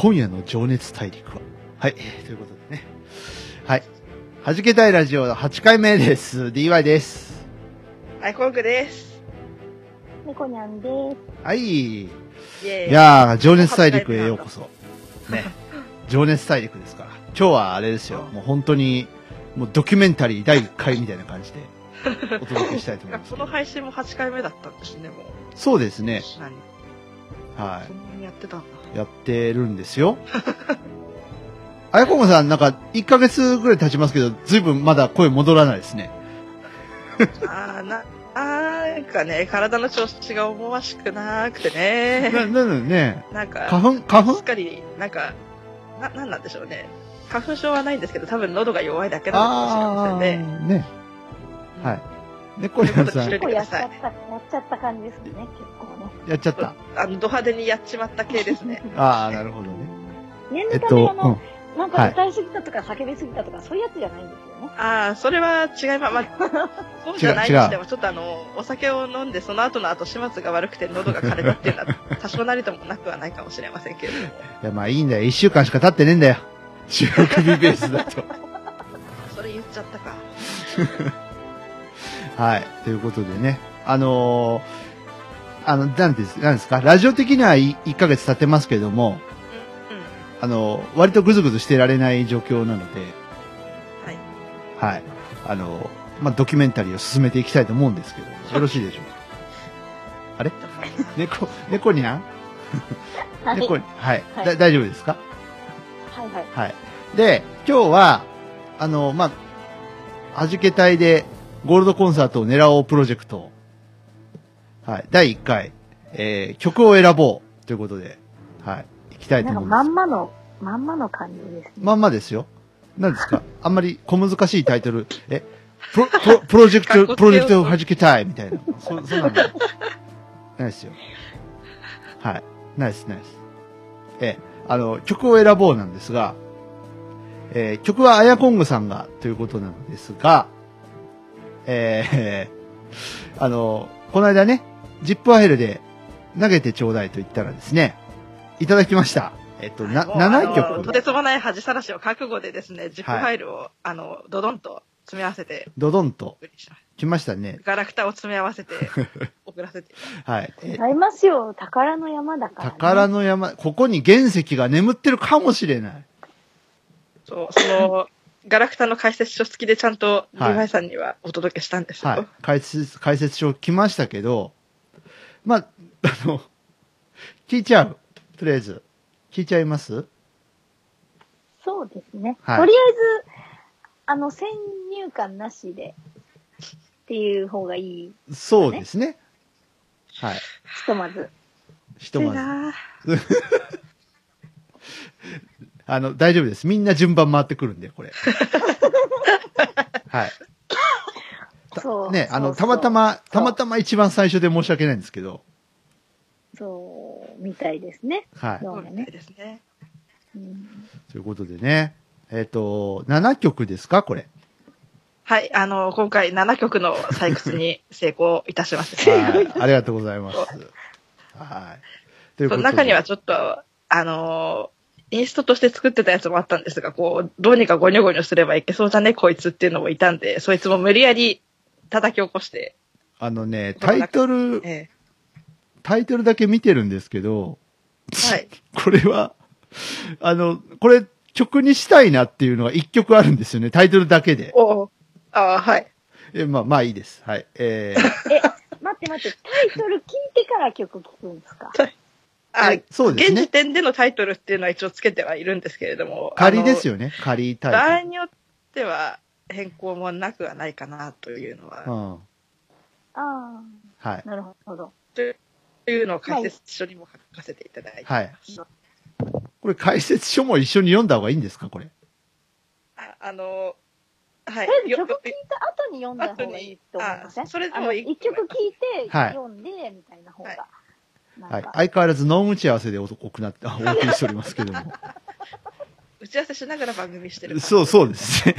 今夜の情熱大陸は。はい。ということでね。はい。はじけたいラジオ8回目です。DY です。はい、コンクです。猫にゃんです。はい。いイェーイ。やー、情熱大陸へようこそ。ね。情熱大陸ですから。今日はあれですよ。もう本当に、もうドキュメンタリー第1回みたいな感じで、お届けしたいと思いますこの配信も8回目だったんですね、もう。そうですね。何はそんなにやってたんだ。い。やってるんですよ。あやこもさん、なんか、1ヶ月ぐらい経ちますけど、ずいぶんまだ声戻らないですね。あー、な、あーなんかね、体の調子が思わしくなくてな、ね。なのね、なんか、花粉？花粉？すっかり、なんか、な、なんなんでしょうね。花粉症はないんですけど、多分喉が弱いだけなのかもしれませんね。ね。はい。猫やさん、ということでやてくださいやっちゃった感じですね、結構ね。っちゃった。あの、ド派手にやっちまった系ですね。ああ、なるほどね。念えっと、のためあの、うん。なんか歌いすぎたとか叫びすぎたとか、そういうやつじゃないんですよね。ああ、それは違いま、まあ、そうじゃないにしても、ちょっとあの、お酒を飲んで、その後の後、始末が悪くて喉が枯れたっていうのは、多少なりともなくはないかもしれませんけれども。いや、まあいいんだよ。一週間しか経ってねえんだよ。収録日ベースだと。それ言っちゃったか。はい。ということでね。あのー、あの、なんです、なんですか？ラジオ的には1ヶ月経ってますけれども。あの、割とぐずぐずしてられない状況なので、はい。はい。あの、まあ、ドキュメンタリーを進めていきたいと思うんですけど、よろしいでしょうか？あれ？猫、猫にゃん？はい。猫に、はい。はいだ大丈夫ですか？はいはい。はい。で、今日は、あの、まあ、はじけ隊でゴールドコンサートを狙おうプロジェクト。はい。第1回、えー、曲を選ぼうということで、はい。行きたいとなんか思います。まんまの、まんまの感じですね。まんまですよ。何ですか？あんまり小難しいタイトル、え、プロ、プロプロジェクト、プロジェクトをはじけたいみたいな。そ、そうなんだ。ないですよ。はい。ナイスナイス。え、あの、曲を選ぼうなんですが、えー曲はアヤコングさんがということなのですが、えーあの、この間ね、ジップアヘルで投げてちょうだいと言ったらですね、いただきました。えっと、な、もう7あの曲。とてつもない恥さらしを覚悟でですね、ジップはいファイルを、あの、ドドンと詰め合わせて、ドドンと来ましたね。たガラクタを詰め合わせて、送らせて。はい。え違いますよ。宝の山だから、ね。宝の山、ここに原石が眠ってるかもしれない。そう、その、ガラクタの解説書付きでちゃんと、リはいヴァイさんにはお届けしたんですよ。はい。解説、解説書来ましたけど、まあ、あの、聞いちゃう。とりあえず。聞いちゃいます？そうですね。はいとりあえず、あの、先入観なしで、っていう方がいい。そうですね。はい。ひとまず。ひとまず。な あの、大丈夫です。みんな順番回ってくるんで、これ。はい。そう。ね、あの、たまた。ま、たまたま一番最初で申し訳ないんですけど、そう、みたいですね。はい。どうもねそうみたい。ですね。うんということでね、えっ、と、7曲ですかこれ？はい、あの、今回7曲の採掘に成功いたしました。はい。ありがとうございます。はい。ということで。その中にはちょっと、あの、インストとして作ってたやつもあったんですが、こう、どうにかゴニョゴニョすればいけそうじゃね、こいつっていうのもいたんで、そいつも無理やり叩き起こして、あのね、タイトル、えタイトルだけ見てるんですけど、えはい。これは、あの、これ曲にしたいなっていうのが一曲あるんですよね、タイトルだけで。おおああ、はい。え、まあ、まあいいです。はい。えー、え、待って待って、タイトル聞いてから曲聞くんですか？あえそうですね現時点でのタイトルっていうのは一応つけてはいるんですけれども。仮ですよ。よね、仮タ場合イによっては変更もなくはないかなというのは。うん。あはい。なるほど。というのを解説書にも書かせていただいて。はい。これ解説書も一緒に読んだ方がいいんですかこれ？ああの、はい。とりあえずよ曲聴いた後に読んだ方がいいと思いません？後にあそれでもいい一曲聴いてはい読んで、みたいな方が。なんはい。か相変わらずノン打ち合わせでおおくなって、あお送りしておりますけども。打ち合わせしながら番組してる。そうそうですね。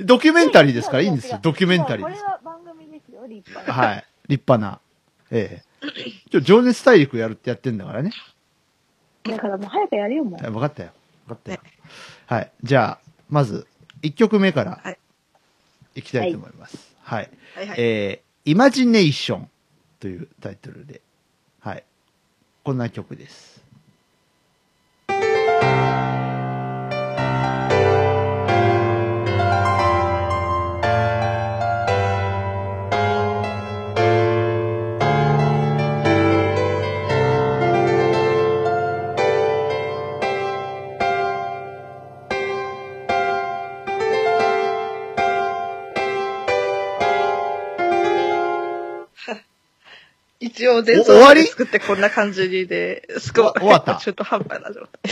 ドキュメンタリーですからいいんです。よドキュメンタリーです。これは番組ですよ、立派な。はい。立派な。ええ。今日、情熱大陸やるってやってんだからね。だからもう早くやるよ、もう。分かったよ。分かったよ。はい。じゃあ、まず、1曲目からはい、いきたいと思います。はい。はいはい。えー、イマジネーションというタイトルで、はい。こんな曲です。一応、伝お終わり？送で作ってこんな感じで、すごい、終わった？中途半端な状態。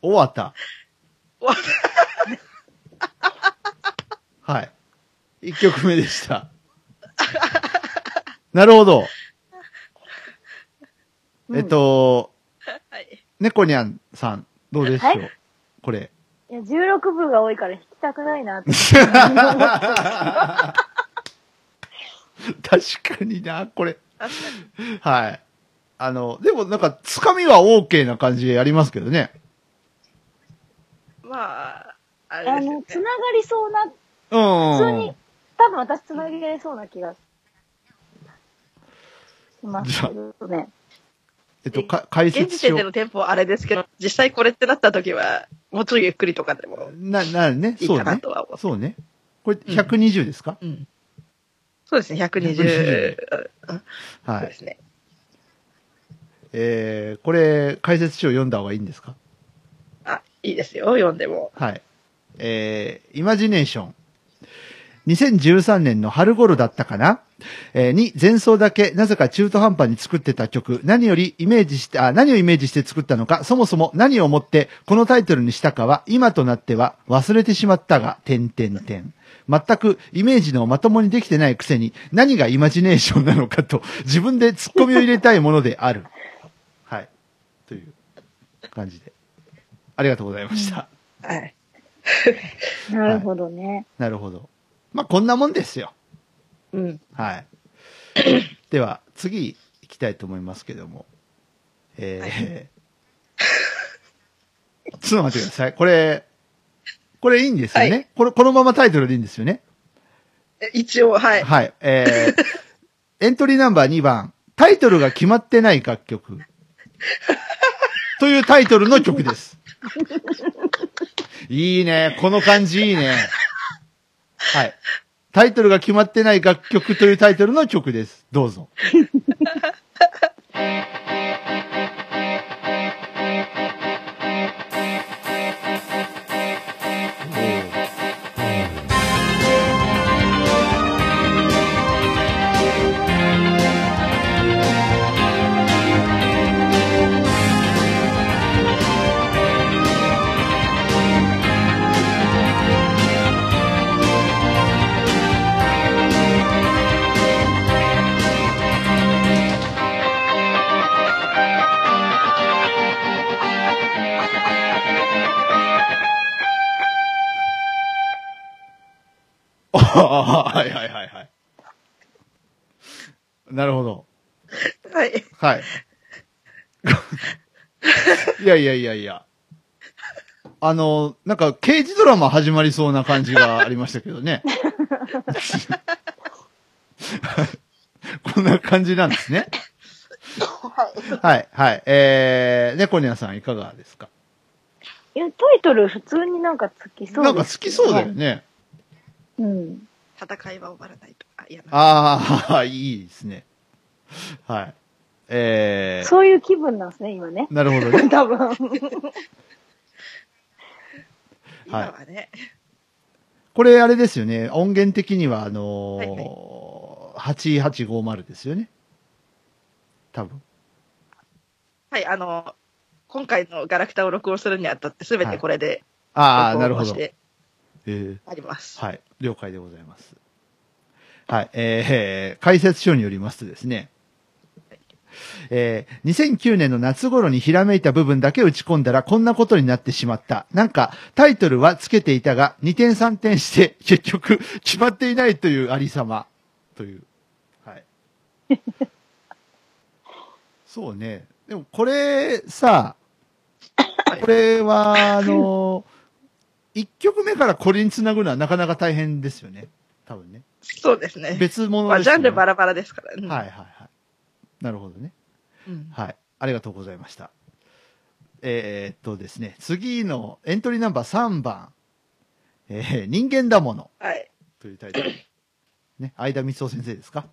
終わった。終わった？はい。1曲目でした。なるほど。うんえっ、と、はい。猫にゃんさん、どうでしょう、はいこれ。いや、16部が多いから弾きたくないなって。確かにな、これ。確かに。はい。あの、でもなんか、つかみは OK な感じでやりますけどね。まあ、ああれですよの、つね。ながりそうな、うん。普通に、多分私つなげれそうな気がしますけどね。えっと、か解現時点で。のテンポはあれですけど、実際これってなった時は、もうちょいゆっくりとかでもな、な、ね、いいかそうねなとは思う。そうね。これ、120ですか、うん。そうですね、120。はい。そうですね。えー、これ、解説書を読んだ方がいいんですか？あ、いいですよ、読んでも。はい。えー、イマジネーション。2013年の春頃だったかな？えーに前奏だけなぜか中途半端に作ってた曲、何よりイメージして、あ、何をイメージして作ったのか、そもそも何をもってこのタイトルにしたかは、今となっては忘れてしまったが、点々点。全くイメージのまともにできてないくせに、何がイマジネーションなのかと、自分で突っ込みを入れたいものである。はい。という感じで。ありがとうございました。はい。なるほどね。なるほど。まあ、こんなもんですよ。うん。はい。では、次行きたいと思いますけども。えー、ちょっと待ってください。これ、これいいんですよね、はいこれ、このままタイトルでいいんですよね？え一応、はい。はい。えー、エントリーナンバー2番、タイトルが決まってない楽曲。というタイトルの曲です。いいね。この感じいいね。はい。タイトルが決まってない楽曲というタイトルの曲です。どうぞ。はいはいはいはい。なるほど。はい。はい。いやいやいやいや。あの、なんか刑事ドラマ始まりそうな感じがありましたけどね。こんな感じなんですね。はい、はい。えー、猫ニャンさんいかがですか？いや、タイトル普通になんかつきそうです、なんか好きそうだよ。ね。うん。戦いは終わらないとか、いやな。ああ、いいですね。はい。えそういう気分なんですね、今ね。ー、なるほどね。多分。今はね。これあれですよね。音源的には、あのーはい8850ですよね。多分。はい、あの、今回のガラクタを録音するにあたって、すべてこれでああ、なるほど。録音をしてえあります。ーはい。了解でございます。はい。えー、解説書によりますとですね、えー、2009年の夏頃にひらめいた部分だけ打ち込んだらこんなことになってしまった。なんか、タイトルはつけていたが、2点3点して、結局、決まっていないというありさま。という。はい。そうね。でも、これ、さ、これは、あの、1曲目からこれにつなぐのはなかなか大変ですよね。多分ね。そうですね。別物まあ、ですよね。ジャンルバラバラですからね。はいはいはい。なるほどね。うんはい。ありがとうございました。えーっとですね、次のエントリーナンバー3番、えー人間だものはい。というタイトル。ね、相田光夫先生ですか？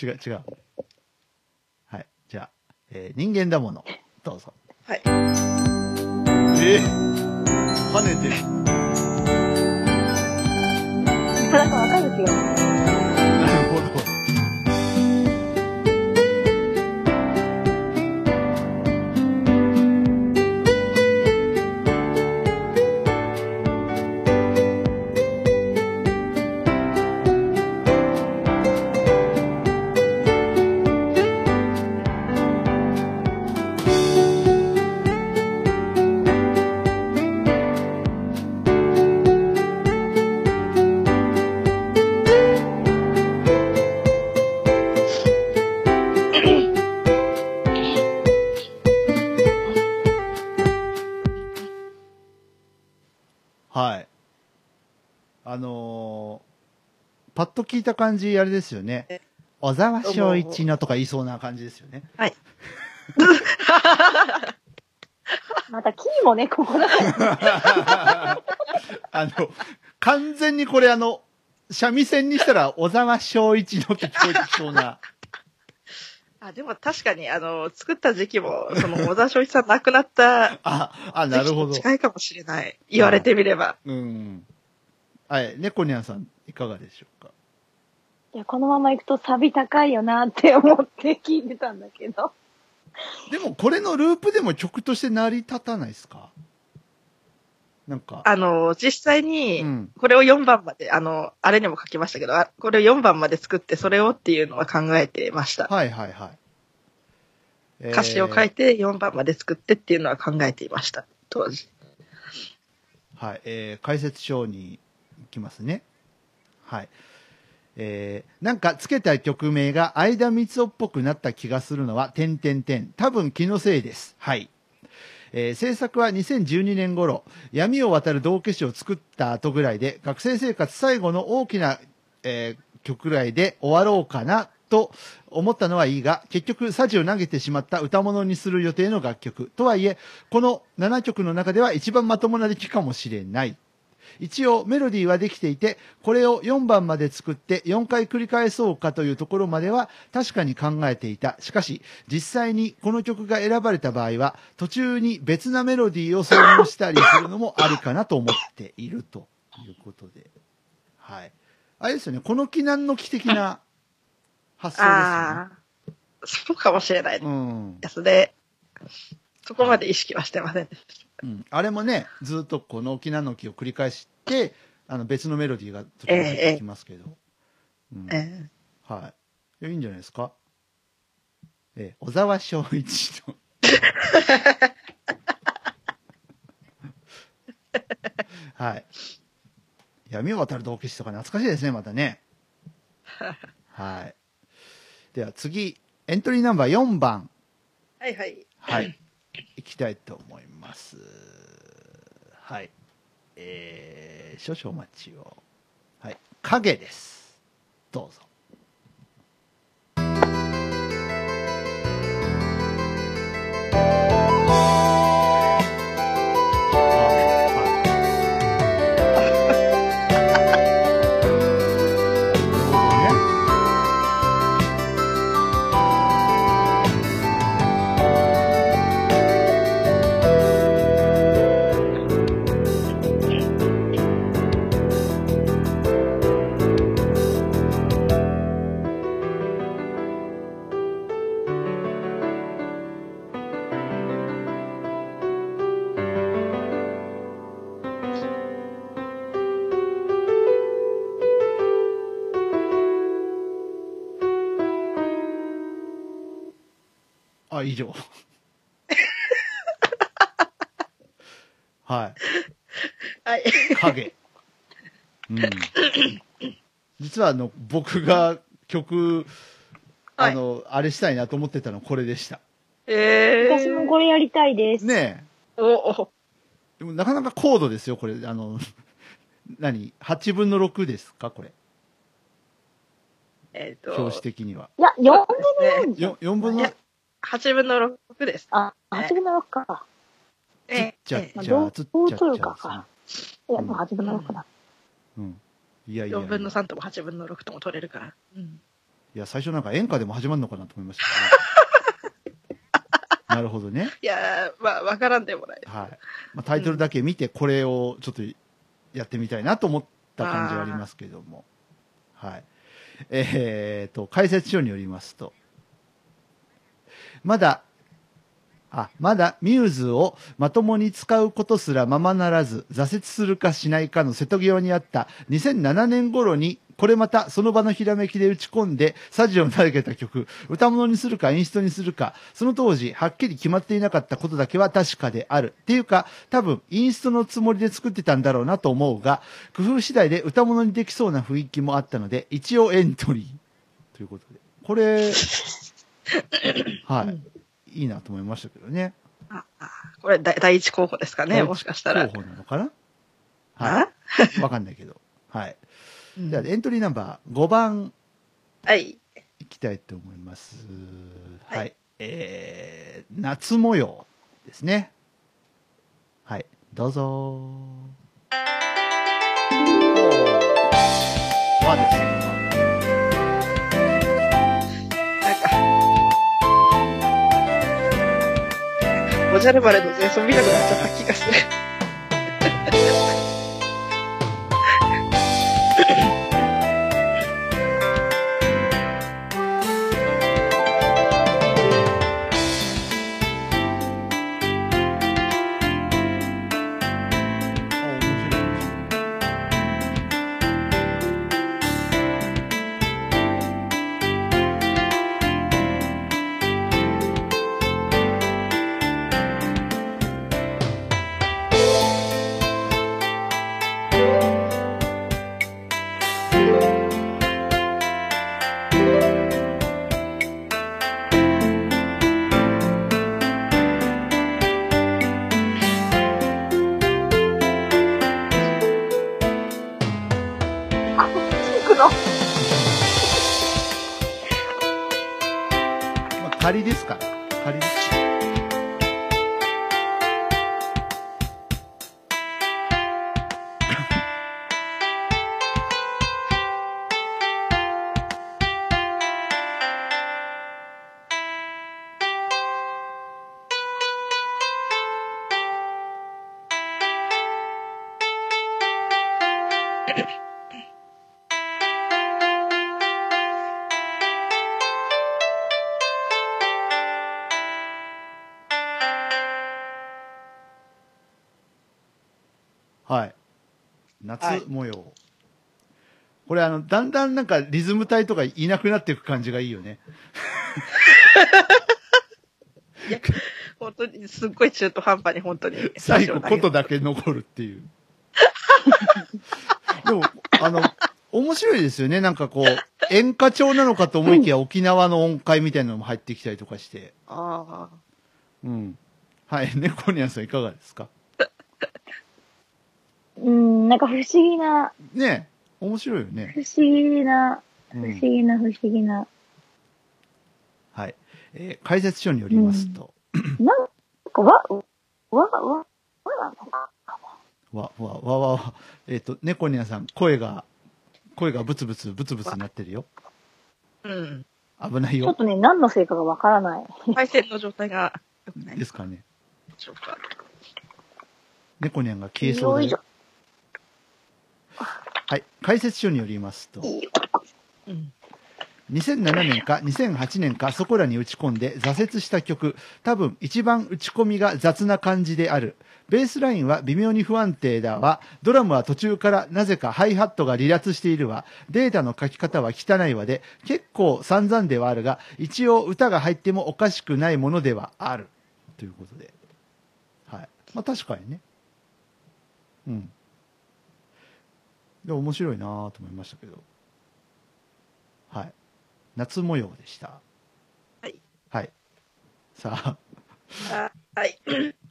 違う、違う。はい。じゃあ、えー人間だもの、どうぞ。はい。えー、跳ねてる。なんかわかるんですよ。と聞いた感じ、あれですよねえ。小沢昭一のとか言いそうな感じですよね。またキーもね、ここだから。あの、完全にこれあの、三味線にしたら小沢昭一のって聞こえてきそうな。あ、でも確かに、あの、作った時期も、その、小田昭一さん亡くなったあ、あ、なるほど。近いかもしれない。言われてみれば。うん。はい。猫ニャンさん、いかがでしょうか？いや、このまま行くとサビ高いよなって思って聞いてたんだけど。でも、これのループでも曲として成り立たないですか？なんか。あの、実際にう、ん。これを4番まで、あの、あれにも書きましたけど、あこれを4番まで作って、それをっていうのは考えてました。はいはいはい。えー歌詞を書いて4番まで作ってっていうのは考えていました。当時。はい、えー解説書に行きますね。はい。えーなんかつけた曲名が相田光夫っぽくなった気がするのは、点点点。多分気のせいです。はい。えー制作は2012年頃、闇を渡る道化師を作った後ぐらいで、学生生活最後の大きな、えー曲ぐらいで終わろうかな、と思ったのはいいが、結局、サジを投げてしまった歌物にする予定の楽曲。とはいえ、この7曲の中では一番まともな出来かもしれない。一応メロディーはできていて、これを4番まで作って4回繰り返そうかというところまでは確かに考えていた。しかし、実際にこの曲が選ばれた場合は、途中に別なメロディーを挿入したりするのもありかなと思っているということで。はい。あれですよね、この木南の木的な発想ですよね。ああ、そうかもしれないうん。ですね。そこまで意識はしてませんでしうん、あれもね、ずっとこの沖縄の木を繰り返して、あの別のメロディーが途中で入ってきますけど。うんた。えはい。いやいいんじゃないですか？えー小沢昭一の。はい。闇を渡る道化師とか懐かしいですね、またね。はい。では次、エントリーナンバー4番。えはいはい。はい。いきたいと思います。はい。えー、少々お待ちを。はい。影です。どうぞ。「以上。ははい。い。影。うん。実はあの、僕が曲、あの、あれしたいなと思ってたのこれでした。えー。私もこれやりたいです。ねおおえ。でもなかなか高度ですよ、これ。あの、何 ?8 分の6ですかこれ。えっ、と、表紙的には。いや、4分のね4じゃん。4, 4分の8分の6です。あ、8分の6か。えじゃあ、つっちゃっちゃどう取るかいや、もう8分の6だ。うん。いやいやい4や。分の3とも8分の6とも取れるから。うん。いや、最初なんか演歌でも始まるのかなと思いましたけどね。なるほどね。いやー、まあ、わからんでもない。はい。まあ、タイトルだけ見て、これをちょっとやってみたいなと思った感じはありますけども。はい。えー、と、解説書によりますと、まだ、あ、まだミューズをまともに使うことすらままならず、挫折するかしないかの瀬戸際にあった2007年頃に、これまたその場のひらめきで打ち込んで、サジを投げた曲、歌物にするかインストにするか、その当時、はっきり決まっていなかったことだけは確かである。っていうか、多分、インストのつもりで作ってたんだろうなと思うが、工夫次第で歌物にできそうな雰囲気もあったので、一応エントリー。ということで。これ、はい。いいなと思いましたけどね。ああこれ第第一候補ですかね、もしかしたら。候補なのかな？あ？はい。わかんないけど。はい。うんじゃあ、エントリーナンバー5番はい。いきたいと思います。はい。はいえー、夏模様ですね。はい。どうぞー。和ですね。おじゃるバレの前奏見なくなっちゃった気がする。模様。これあの、だんだんなんかリズム隊とかいなくなっていく感じがいいよね。本当に、すっごい中途半端に本当に。最後、ことだけ残るっていう。でも、あの、面白いですよね。なんかこう、演歌調なのかと思いきや、沖縄の音階みたいなのも入ってきたりとかして。ああ。うん。はい。猫ニャンさんいかがですか？うん、なんか不思議な、ねえ面白いよね。不思議な、不思うん、議な、不思議な。はい。えー解説書によりますと、なんか、わ、わ、わ、わなのかわ、わ、わ、わ、わ、えっ、と、猫ニャンさん、声が、声がブツブツ、ブツブツになってるよ。うん。危ないよ。ちょっとね、何のせいかがわからない。配線の状態が良くないですかね。でしょうか。猫ニャンが消えそうだよいしょよ。はい。解説書によりますと、2007年か2008年かそこらに打ち込んで挫折した曲、多分一番打ち込みが雑な感じである。ベースラインは微妙に不安定だわ。ドラムは途中からなぜかハイハットが離脱しているわ。データの書き方は汚いわで、結構散々ではあるが、一応歌が入ってもおかしくないものではある。ということで。はい。まあ確かにね。うん。でも面白いなぁと思いましたけど。はい。夏模様でした。はい。はい。さあ、あはい。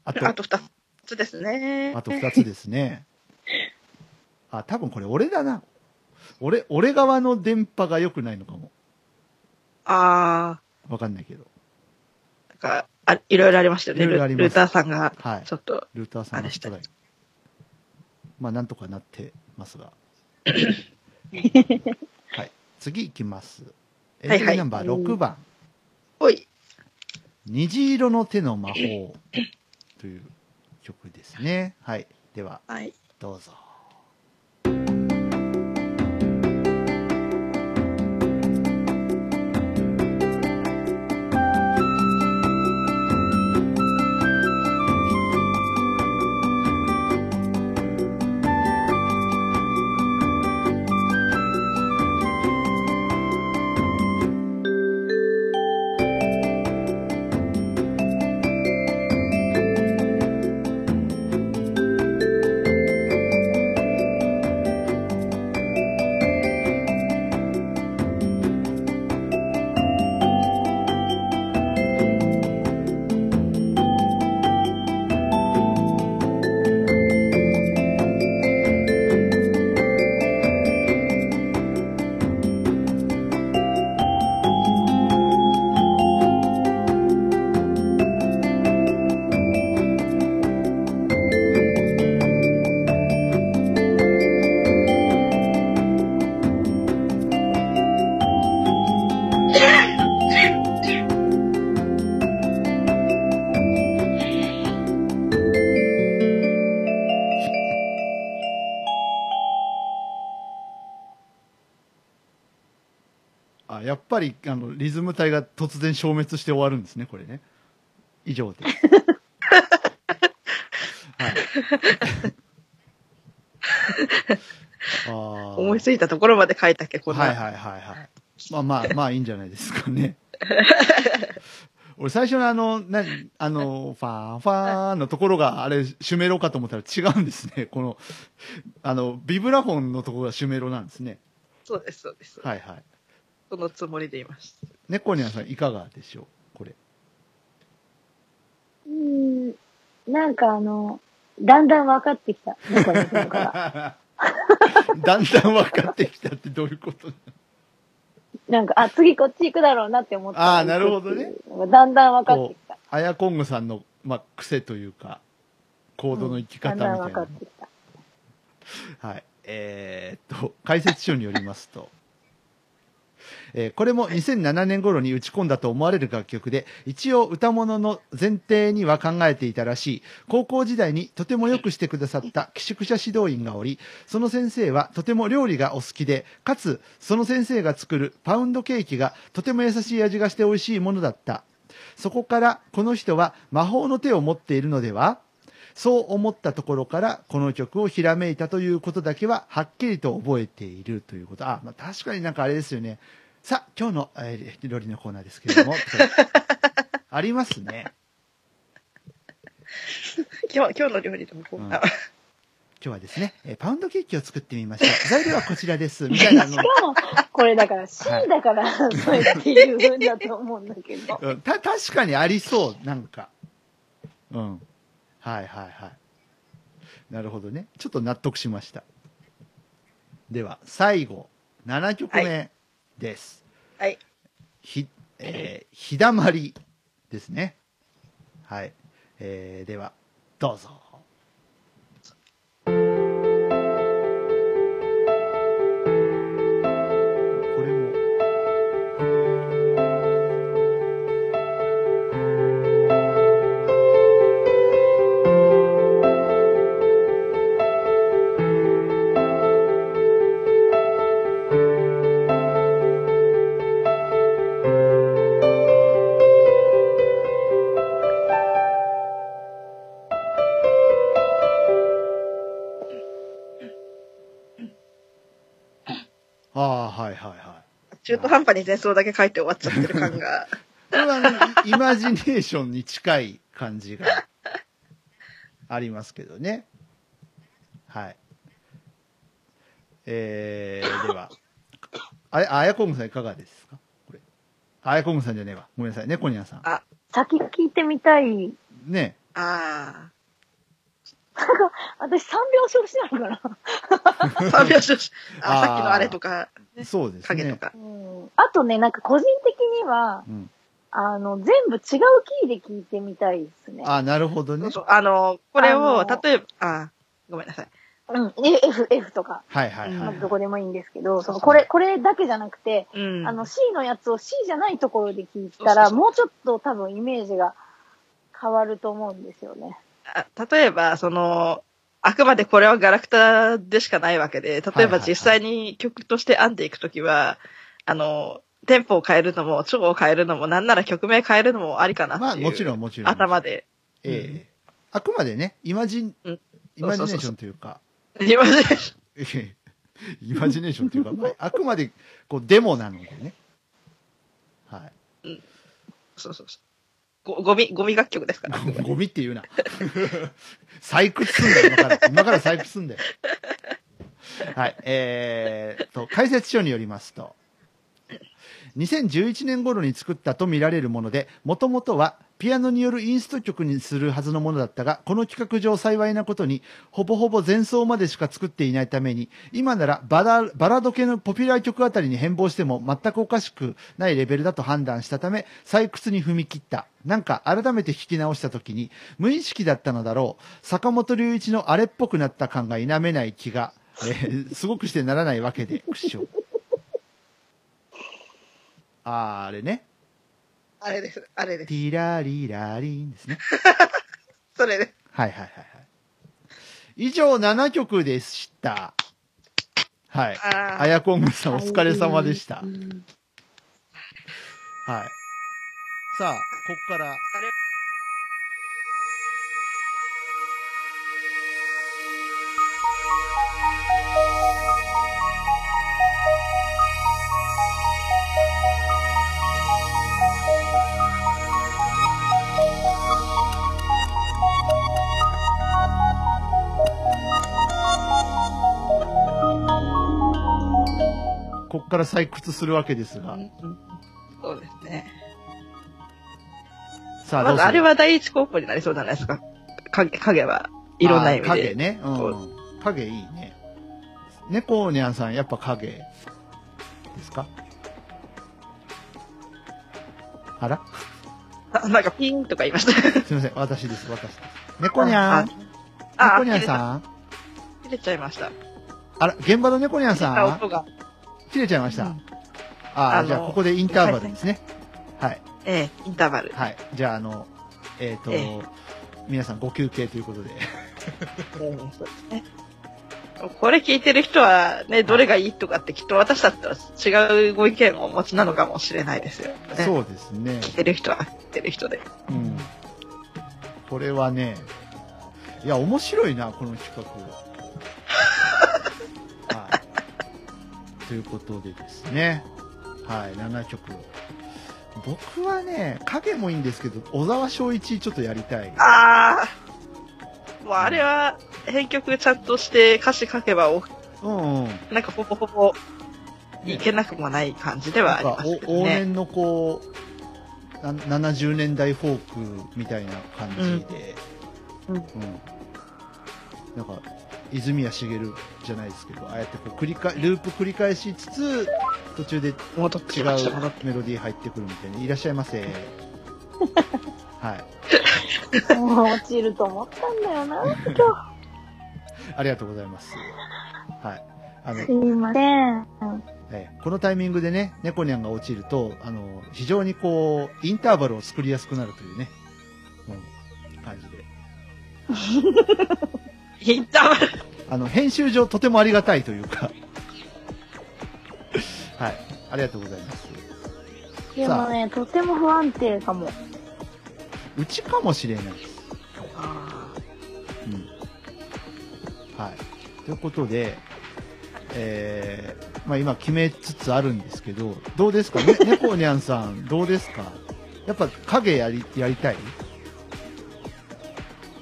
あと、あと二つですね。あと二つですね。あ、多分これ俺だな。俺、俺側の電波が良くないのかも。あわかんないけど。ー、なんか、あいろいろありましたよね。いろいろありますルルーターさんが、はいちょっと、ルーターさんのあれしたトライ。まあ、なんとかなってますが。はい。次いきます。エントリーナンバー6番。おい。虹色の手の魔法という曲ですね。はい。では、はい。どうぞ。ぱり、あの、リズム体が突然消滅して終わるんですね、これね。以上です。はい。あ ー思いついたところまで書いたっけ、こんな。はいはいはいはい。まあまあ、まあいいんじゃないですかね。俺最初のあの、なあの、ファーファーのところがあれ、シュメロかと思ったら違うんですね。この、あの、ビブラフォンのところがシュメロなんですね。そうです、そうです。はいはい。そのつもりでいました。猫ニャンさんいかがでしょう？これ。うーん、なんかあの、だんだん分かってきた。猫の方から。だんだん分かってきたってどういうことなんか、あ、次こっち行くだろうなって思ったらあーなるほどね。だんだん分かってきた。アヤコングさんの、まあ、癖というか、コードの生き方みたいな。だんだん分かってきた。はい。えーっと、解説書によりますと、えーこれも2007年頃に打ち込んだと思われる楽曲で、一応歌物の前提には考えていたらしい、高校時代にとてもよくしてくださった寄宿舎指導員がおり、その先生はとても料理がお好きで、かつ、その先生が作るパウンドケーキがとても優しい味がして美味しいものだった。そこから、この人は魔法の手を持っているのではそう思ったところから、この曲をひらめいたということだけは、はっきりと覚えているということ。あ、まあ、確かになんかあれですよね。さあ、今日の、えー料理のコーナーですけれども、ありますね。今日、今日の料理でもこう、うんあ今日はですね、えーパウンドケーキを作ってみました。材料はこちらです。みたいなのし。かも、これだから C だから、そうやって言うんだと思うんだけど。うんた、確かにありそう、なんか。うん。はいはいはい。なるほどね。ちょっと納得しました。では、最後、7曲目です。はい。ひ、えー、ひだまりですね。はい。えー、では、どうぞ。中途半端に前奏だけ書いて終わっちゃってる感が。これはあの、イマジネーションに近い感じがありますけどね。はい。えー、では、あれ、あやこんぐさんいかがですか？これ。あやこんぐさんじゃねえわ。ごめんなさいね、コニャンさん。あ、先聞いてみたい。ねあ 私三拍子押しなのかな？あ。三拍子。あ、あーさっきのあれとか、そうですね。影とか。うん。あとね、なんか個人的には、うん。あの、全部違うキーで聞いてみたいですね。あ、なるほどね。そうあの、これを、例えば、あ、ごめんなさい。うん。え F、F とか、はいはいはい。まあどこでもいいんですけど、その、そうこれ、これだけじゃなくて、うん。あの、C のやつを C じゃないところで聞いたら、そうそうそうもうちょっと多分イメージが変わると思うんですよね。あ例えば、その、あくまでこれはガラクタでしかないわけで、例えはいはいはいば実際に曲として編んでいくときは、あの、テンポを変えるのも、調を変えるのも、なんなら曲名変えるのもありかなっていう。まあ、もちろんもちろん。頭で。ええあくまでね、イマジン、うんイマジネーションというか、今までええイマジネーションというか、まあ、あくまで、こう、デモなのでね。はい。そうそうそう。ごゴミ、ゴミ楽曲ですから。ゴミって言うな。採掘すんだよ、今から。今から採掘すんだよ。はい。えー、と、解説書によりますと、2011年頃に作ったとみられるもので、もともとはピアノによるインスト曲にするはずのものだったが、この企画上幸いなことに、ほぼほぼ前奏までしか作っていないために、今ならバラバラド系のポピュラー曲あたりに変貌しても全くおかしくないレベルだと判断したため、採掘に踏み切った。なんか改めて聞き直した時に、無意識だったのだろう。坂本龍一のあれっぽくなった感が否めない気が、えーすごくしてならないわけで、くしょ。あー、あれね。あれです。あれです。ティラリラリンですね。それで。はいはいはいはい。以上7曲でした。はい。ああやこんぐさんお疲れ様でした。はい。さあ、こっから、あれこっから採掘するわけですが。うんそうですね。さあ、どうする？まずあれは第一候補になりそうじゃないですか。影、影はいろんな意味で。あ影ね。う。ん影いいね。猫にゃんさん、やっぱ影ですか？あら？あなんかピンとか言いました。すいません、私です、私です。猫にゃんあ、猫にゃんん。さん切れちゃいました。あら、現場の猫にゃんさん音が。切れちゃいました。うんああ、じゃあここでインターバルですね。はい。ええ、インターバル。はい。じゃあ、あの、えっ、と、え皆さんご休憩ということで。そうですね。これ聞いてる人はね、どれがいいとかってきっと私だったら違うご意見をお持ちなのかもしれないですよ、ね。そうですね。聞いてる人は聞いてる人で。うん。これはね、いや、面白いな、この企画。ということでですね。はい、7曲。僕はね、影もいいんですけど、小沢昭一ちょっとやりたい。ああもうあれは、編曲ちゃんとして歌詞書けばお、うんうん。なんかほぼほぼ、いけなくもない感じではありますけどお往ね。年のこうな70年代フォークみたいな感じで、うんうんなんか泉谷しげるじゃないですけどああやってこう繰り返ループ繰り返しつつ途中で違うメロディー入ってくるみたいにいらっしゃいませ はいもう落ちると思ったんだよな、今日。ありがとうございますはいあのすいません。ええこのタイミングでね、猫ニャンが落ちると、あの、非常にこう、インターバルを作りやすくなるというね、うん、感じで。インターバル。あの、編集上とてもありがたいというか。はい。ありがとうございます。でもね、とても不安定かも。うちかもしれないです。あうん。はい。ということで、えー、まあ今決めつつあるんですけど、どうですか？ね、猫にゃんさん、どうですか？やっぱ影やり、やりたい？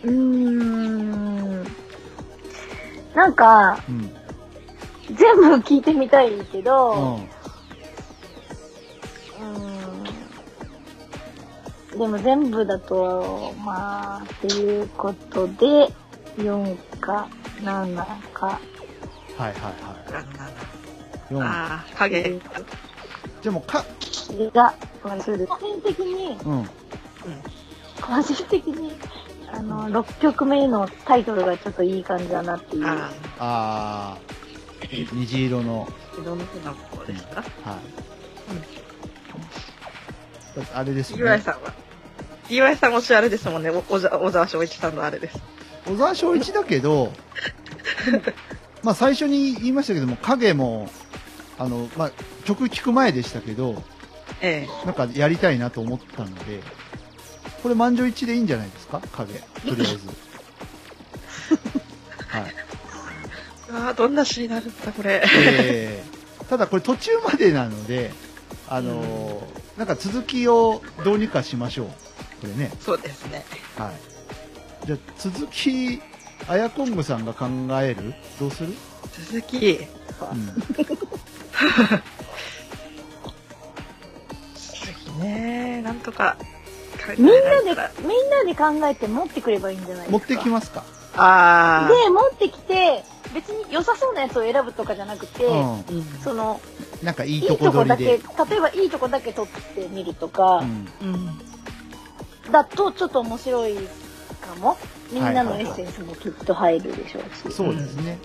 うーん。なんか、うん。全部聞いてみたいけうど、ん。うーん。でも全部だと、まあ、っていうことで、4か7か。はいはいはあい。4。あー、影。でもか、が、まあ、そうです。個人的に、うん。個人的に、あの、6曲目のタイトルがちょっといい感じだなっていう。ああー、虹色の、あ、どの子の子ですか？はい。あれですね。岩井さんは？岩井さんもしあれですもんね。お小沢小沢昭一さんのあれです。小沢昭一だけど、で もまあ最初に言いましたけども、影も、あの、まあ曲聴く前でしたけど、ええ。なんかやりたいなと思ったので、これ満場一致でいいんじゃないですか？影。とりあえず。はい。ああ、どんな詩になるんだ、これ。えーただこれ途中までなので、あのーなんか続きをどうにかしましょう。これね。そうですね。はい。じゃあ続き、あやこんぐさんが考える？どうする？続き、うん。ね、なんとかみんなでみんなで考えて持ってくればいいんじゃないですか？持ってきますか？ああ。で、持ってきて、別に良さそうなやつを選ぶとかじゃなくて、ううん。その、ん。なんかいいいいととこだけ。例えばいいとこだけ撮ってみるとか、うん。うん。だとちょっと面白いかも。みんなのはいはいエッセンスもきっと入るでしょうし。そうですね。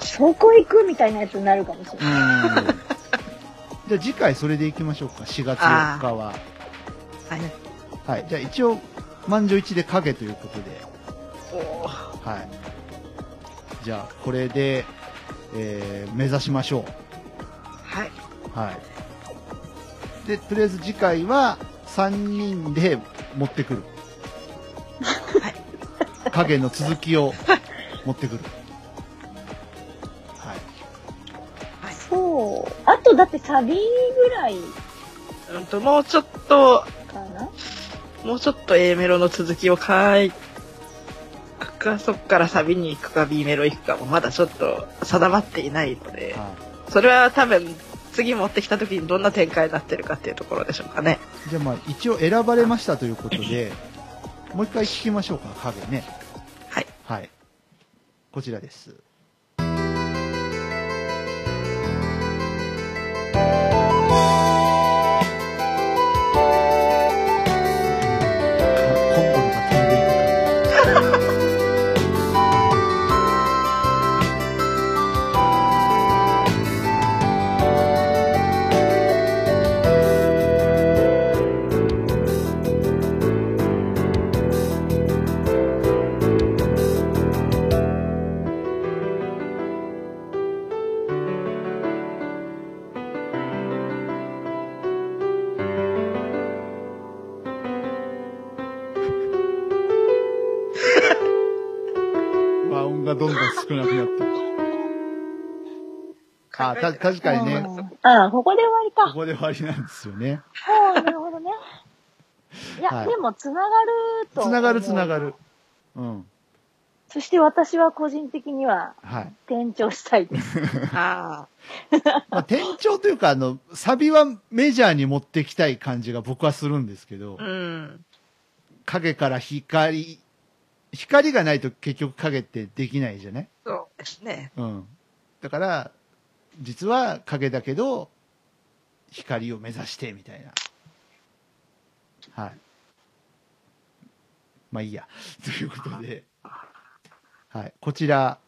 そこ行くみたいなやつになるかもしれうない。ん。じゃあ次回それでいきましょうか。4月4日は。はい。はい。じゃあ一応、満場一致で影ということで。はい。じゃあ、これで、えー、目指しましょはい。う。はい。で、とりあえず次回は、3人で持ってくる。はい。影の続きを持ってくる。はい。そう。あとだってサビぐらいうんと、もうちょっと、もうちょっと A メロの続きを書いくか、そっからサビに行くか B メロ行くかもまだちょっと定まっていないので、はそれは多分次持ってきた時にどんな展開になってるかっていうところでしょうかね。い。じゃあまあ、一応選ばれましたということで、もう一回聞きましょうか、影ね。はい。はい。こちらです。あ、た、確かにね、ああ、ここで終わりか。ここで終わりなんですよね。ああ、なるほどね。いや、はいでも、つながると。つながるつなが。る。うん。そして私は個人的には、はい。転調したいです。あまあ、転調というか、あの、サビはメジャーに持ってきたい感じが僕はするんですけどあ、、うん。影から光、光がないと結局影ってできないじゃない？そうですね。うん。だから、実は影だけど、光を目指して、みたいな。はい。まあいいや。ということで、はい。こちら、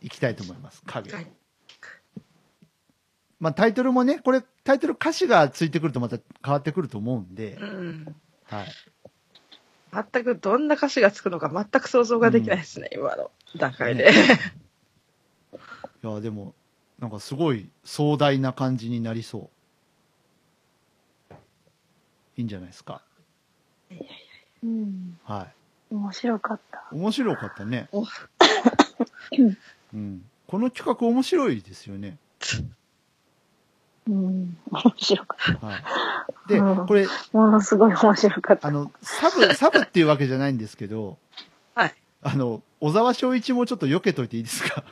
行きたいと思います。影。はいまあタイトルもね、これ、タイトル歌詞がついてくるとまた変わってくると思うんでう、ん。はい。全くどんな歌詞がつくのか全く想像ができないですね、今の段階で。いや、でも、なんかすごい壮大な感じになりそう。いいんじゃないですか。うん。はい。面白かった。面白かったね。おうん。この企画面白いですよね。うん。面白かっはい。で、うんこれ、た。ものすごい面白かった。あの、サブ、サブっていうわけじゃないんですけど、はい。あの、小沢昭一もちょっと避けといていいですか？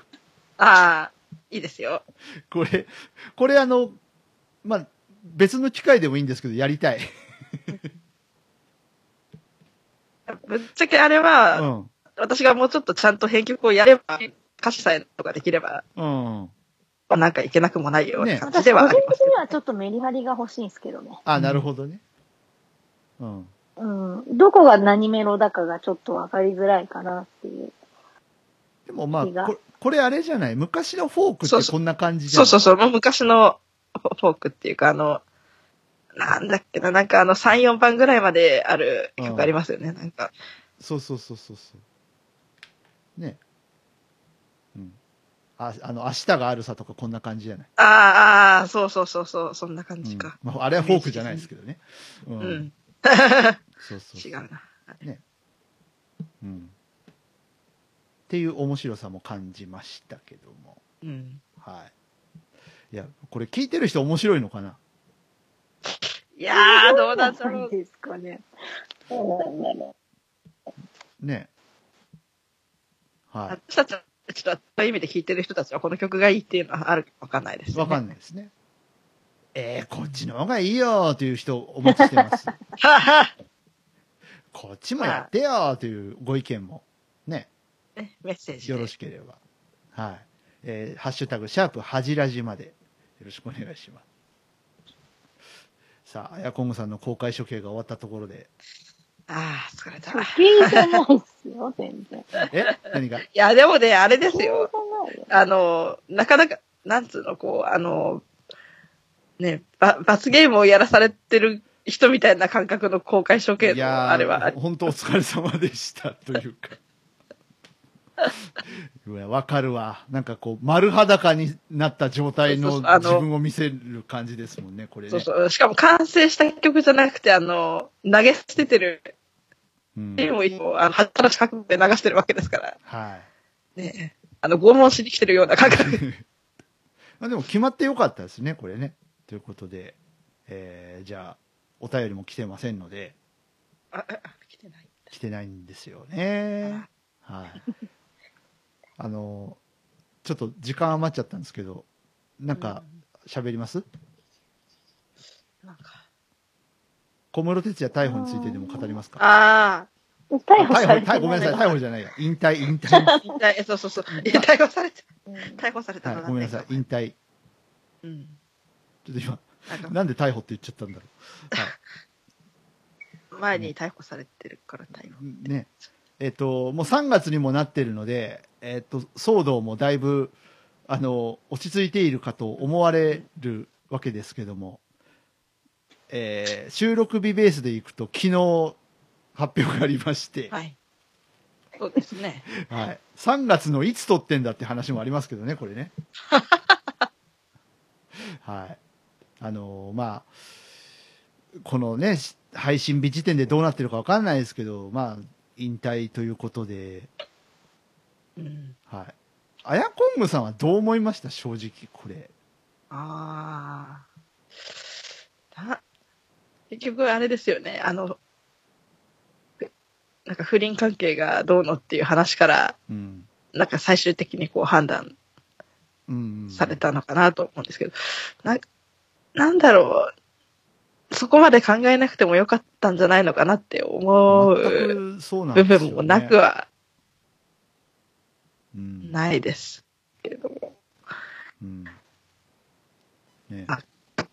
ああ、いいですよ。これ、これあの、まあ、別の機会でもいいんですけど、やりたい。ぶっちゃけあれうは、ん。私がもうちょっとちゃんと編曲をやれば、歌詞さえとかできれば、うん。なんかいけなくもないようねな感じ私、では個人ありますけど。的にはちょっとメリハリが欲しいんですけどね。あ、なるほどね。うん。うん。どこが何メロだかがちょっとわかりづらいかなっていう。でもまあこれあれじゃない？昔のフォークっそうそうてこんな感じじゃそうそうそう、もう昔のフォークっていうか、あの、なんだっけな、なんかあの3、4番ぐらいまである曲ありますよね、なんか。そうそうそうそうそう。ね。うん。あ、あの、明日があるさとかこんな感じじゃない？ああ、ああ、そうそうそうそう、そんな感じか。うんまあ、あれはフォークじゃないですけどね。う。うんん。そうそうそう違うな。うん。っていう面白さも感じましたけども。うん。はい。いや、これ聞いてる人面白いのかな？いやー、どうだろう。ですかね。どうなんだろね。は私たちは、ちょっとそういう意味で聴いてる人たちはこの曲がいいっていうのはあるかわかんないですね。わかんないですね。えー、こっちの方がいいよという人をお待ちしてます。こっちもやってよというご意見も メッセージで。よろしければ。はい。えー、ハッシュタグ、シャープはじらじまでよろしくお願いします。さあ、アヤコングさんの公開処刑が終わったところで、ああ、疲れた。う。い時計じゃないっすよ、全然。え？何が？や、でもね、あれですよ。あの、なかなか、なんつうの、こう、あの、ね、ば罰ゲームをやらされてる人みたいな感覚の公開処刑の、いやーあれは、本当お疲れ様でしたというか。うわわかるわ。なんかこう、丸裸になった状態の自分を見せる感じですもんね、これね。そうそう。しかも完成した曲じゃなくて、あの、投げ捨ててる、うんでもあの、はったらしかくで流してるわけですから、はい。ね、あの、拷問しに来てるような感覚。まあでも決まってよかったですね、これね。ということで、えー、じゃあ、お便りも来てませんので、あ、あ来てない。来てないんですよね。はい。あの、ちょっと時間余っちゃったんですけど、なんか、喋ります？なんか。小室哲也逮捕についてでも語りますか？あ逮逮捕、捕されて逮捕、ごめんなさい、逮捕じゃないや。引退、引退。あ、引退、そうそうそう。逮捕されて、うん逮捕されたはい、のごめんなさい、引退。うん。ちょっと今、なんで逮捕って言っちゃったんだろ前に逮捕されてるから逮捕。う。ね。えっ、と、もう3月にもなってるので、えっ、と、騒動もだいぶ、あの、落ち着いているかと思われるわけですけども、えー収録日ベースでいくと、昨日、発表がありまして、はい。そうですね。はい。3月のいつ撮ってんだって話もありますけどね、これね。はい。あのーまあ、このね、し配信日時点でどうなってるかわかんないですけど、まあ、引退ということで、うん。はい。あやこんぐさんはどう思いました？正直、これ。ああ。な結局あれですよね。あの、ふなんか不倫関係がどうのっていう話から、うん。なんか最終的にこう判断うん。されたのかなと思うんですけど、な、なんだろう。そこまで考えなくてもよかったんじゃないのかなって思う全くそうなんで部すよ、ね。分もなくはうん。ないですけれども、うん。ね。あ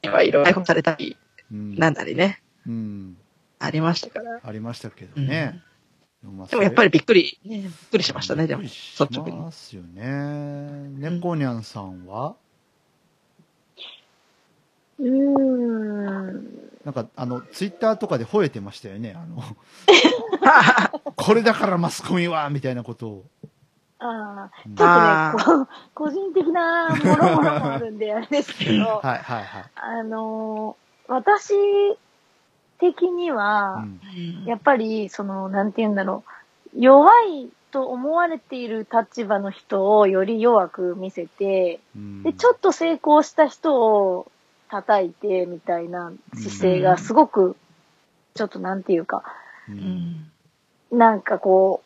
いろいろ逮捕されたり、うん。なんだりね、うん。ありましたから。ありましたけどね。まあでもやっぱりりびっくり、ね、びっくりしましたね、でも。率直に。ますよね。猫にゃんさんは、うーん。なんか、あの、ツイッターとかで吠えてましたよね。あの、これだからマスコミはみたいなことを。ああ、うんちょっあとね、こう個人的なものもあるんで、あれですけど、はいはいはい。あのー私的にうは、んやっぱり、その、なんて言うんだろう、弱いと思われている立場の人をより弱く見せて、うんで、ちょっと成功した人を、叩いてみたいな姿勢がすごく、ちょっとなんていうか、う。うんん。なんかこ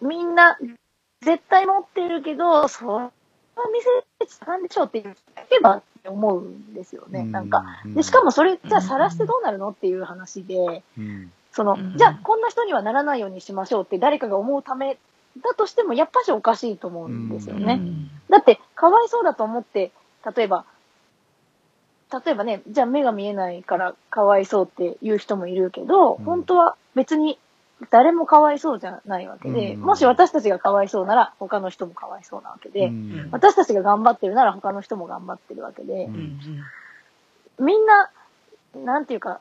う、みんな絶対持ってるけど、それは見せちゃなんでしょうって言えばって思うんですよね。なんか。、で、しかもそれ、じゃあ晒してどうなるのっていう話で、うん、そのうん、じゃあこんな人にはならないようにしましょうって誰かが思うためだとしても、やっぱしおかしいと思うんですよね。だって、かわいそうだと思って、例えば、例えばね、じゃあ目が見えないからかわいそうって言う人もいるけど、うん。本当は別に誰もかわいそうじゃないわけで、うん。もし私たちがかわいそうなら他の人もかわいそうなわけで、うん。私たちが頑張ってるなら他の人も頑張ってるわけで。みんな、なんていうか、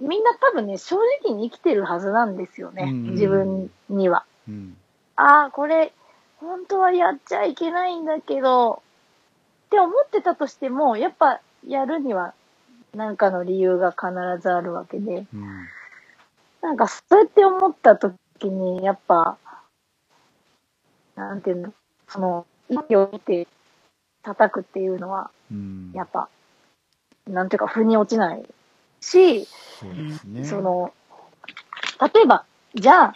みんな多分ね、正直に生きてるはずなんですよね、うん。自分には。うん。ああ、これ、本当はやっちゃいけないんだけど、って思ってたとしても、やっぱやるには何かの理由が必ずあるわけで、うん。なんかそうやって思った時に、やっぱ、なんていうの、その、息を見て叩くっていうのは、うん。やっぱ、なんていうか、腑に落ちないし、そね。その、例えば、じゃあ、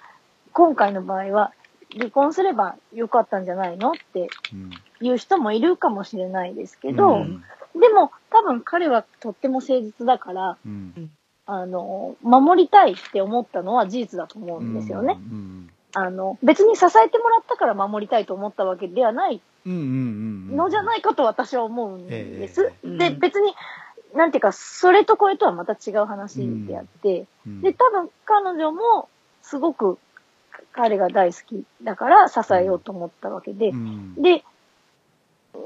今回の場合は、離婚すればよかったんじゃないのってうん、いう人もいるかもしれないですけど、うん。でも多分彼はとっても誠実だから、うん。あの、守りたいって思ったのは事実だと思うんですよね。うんあの、別に支えてもらったから守りたいと思ったわけではないのじゃないかと私は思うんです。ええ。で、うん。別に、なんていうか、それとこれとはまた違う話であって、うん。で、多分彼女もすごく彼が大好きだから支えようと思ったわけで、うん。で、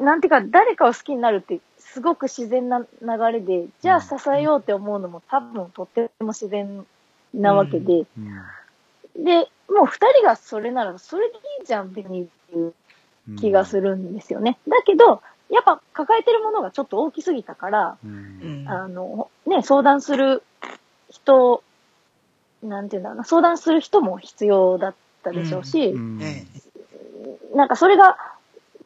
なんていうか、誰かを好きになるってすごく自然な流れで、じゃあ支えようって思うのも多分とっても自然なわけで、うん。で、もう二人がそれならそれでいいじゃん、っていう気がするんですよね。だけど、やっぱ抱えてるものがちょっと大きすぎたから。あの、ね、相談する人、なんていうんだろうな、相談する人も必要だったでしょうし、なんかそれが、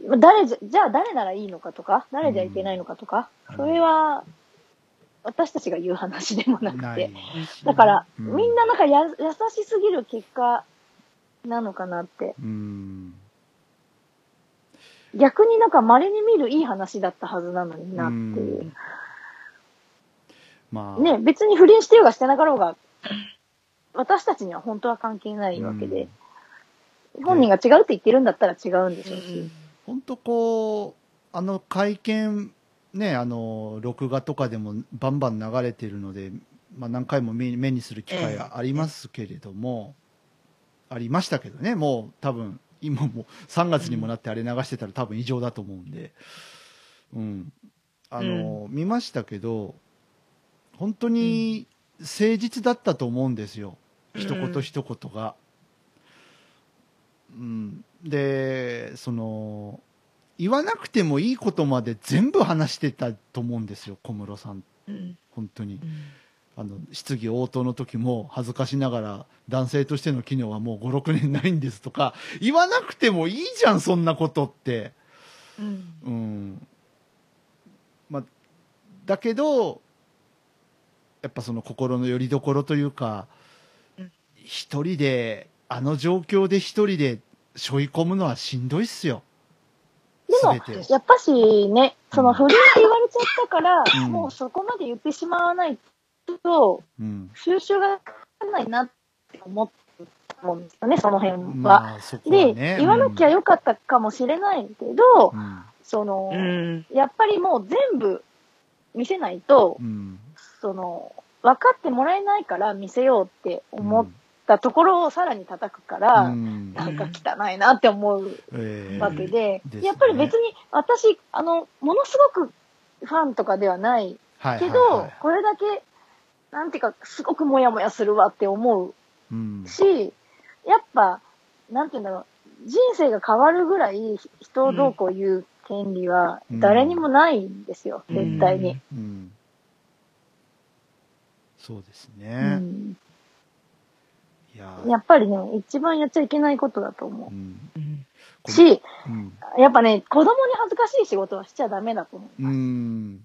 誰じゃ、じゃあ誰ならいいのかとか、誰じゃいけないのかとか、うん。それは、私たちが言う話でもなくて。だから、うん。みんななんかや優しすぎる結果なのかなって。うん。逆になんか稀に見るいい話だったはずなのになっていう。う。まあ。ね、別に不倫してようがしてなかろうが、私たちには本当は関係ないわけで、本人が違うって言ってるんだったら違うんでしょうし。本当こうあの会見ねあの録画とかでもバンバン流れてるので、まあ、何回も目目にする機会ありますけれども、ありましたけどね。もう多分今も3月にもなってあれ流してたら多分異常だと思うんで、うん、あの、見ましたけど本当に誠実だったと思うんですよ、一言一言が。うん、でその言わなくてもいいことまで全部話してたと思うんですよ小室さん。うん。本当に。あの質疑応答の時も恥ずかしながら男性としての機能はもう56年ないんですとか言わなくてもいいじゃんそんなことって。うん。うん。まあだけどやっぱその心の拠り所というかうん。一人であの状況で一人で背負い込むのはしんどいっすよ。でもやっぱしね、その不倫って言われちゃったから、うん。もうそこまで言ってしまわないと、うん。収集がつかないなって思ってたもんですよね、その辺は。まあはで、ね言わなきゃよかったかもしれないけど、うん。その、うん。やっぱりもう全部見せないと、うん。その、分かってもらえないから見せようって思ったところをさらに叩くから、うん。なんか汚いなって思うええわけで、ですね。やっぱり別に私、あの、ものすごくファンとかではないはいけど、これだけ、なんていうか、すごくモヤモヤするわって思ううん。し、やっぱ、なんていうんだろう、人生が変わるぐらい人をどうこう言う権利は誰にもないんですよ、うん。絶対に。うん。そうですうね、ややっぱりね、一番やっちゃいけないことだと思うんうん。し、うん。やっぱね、子供に恥ずかしい仕事はしちゃダメだと思う。うーん。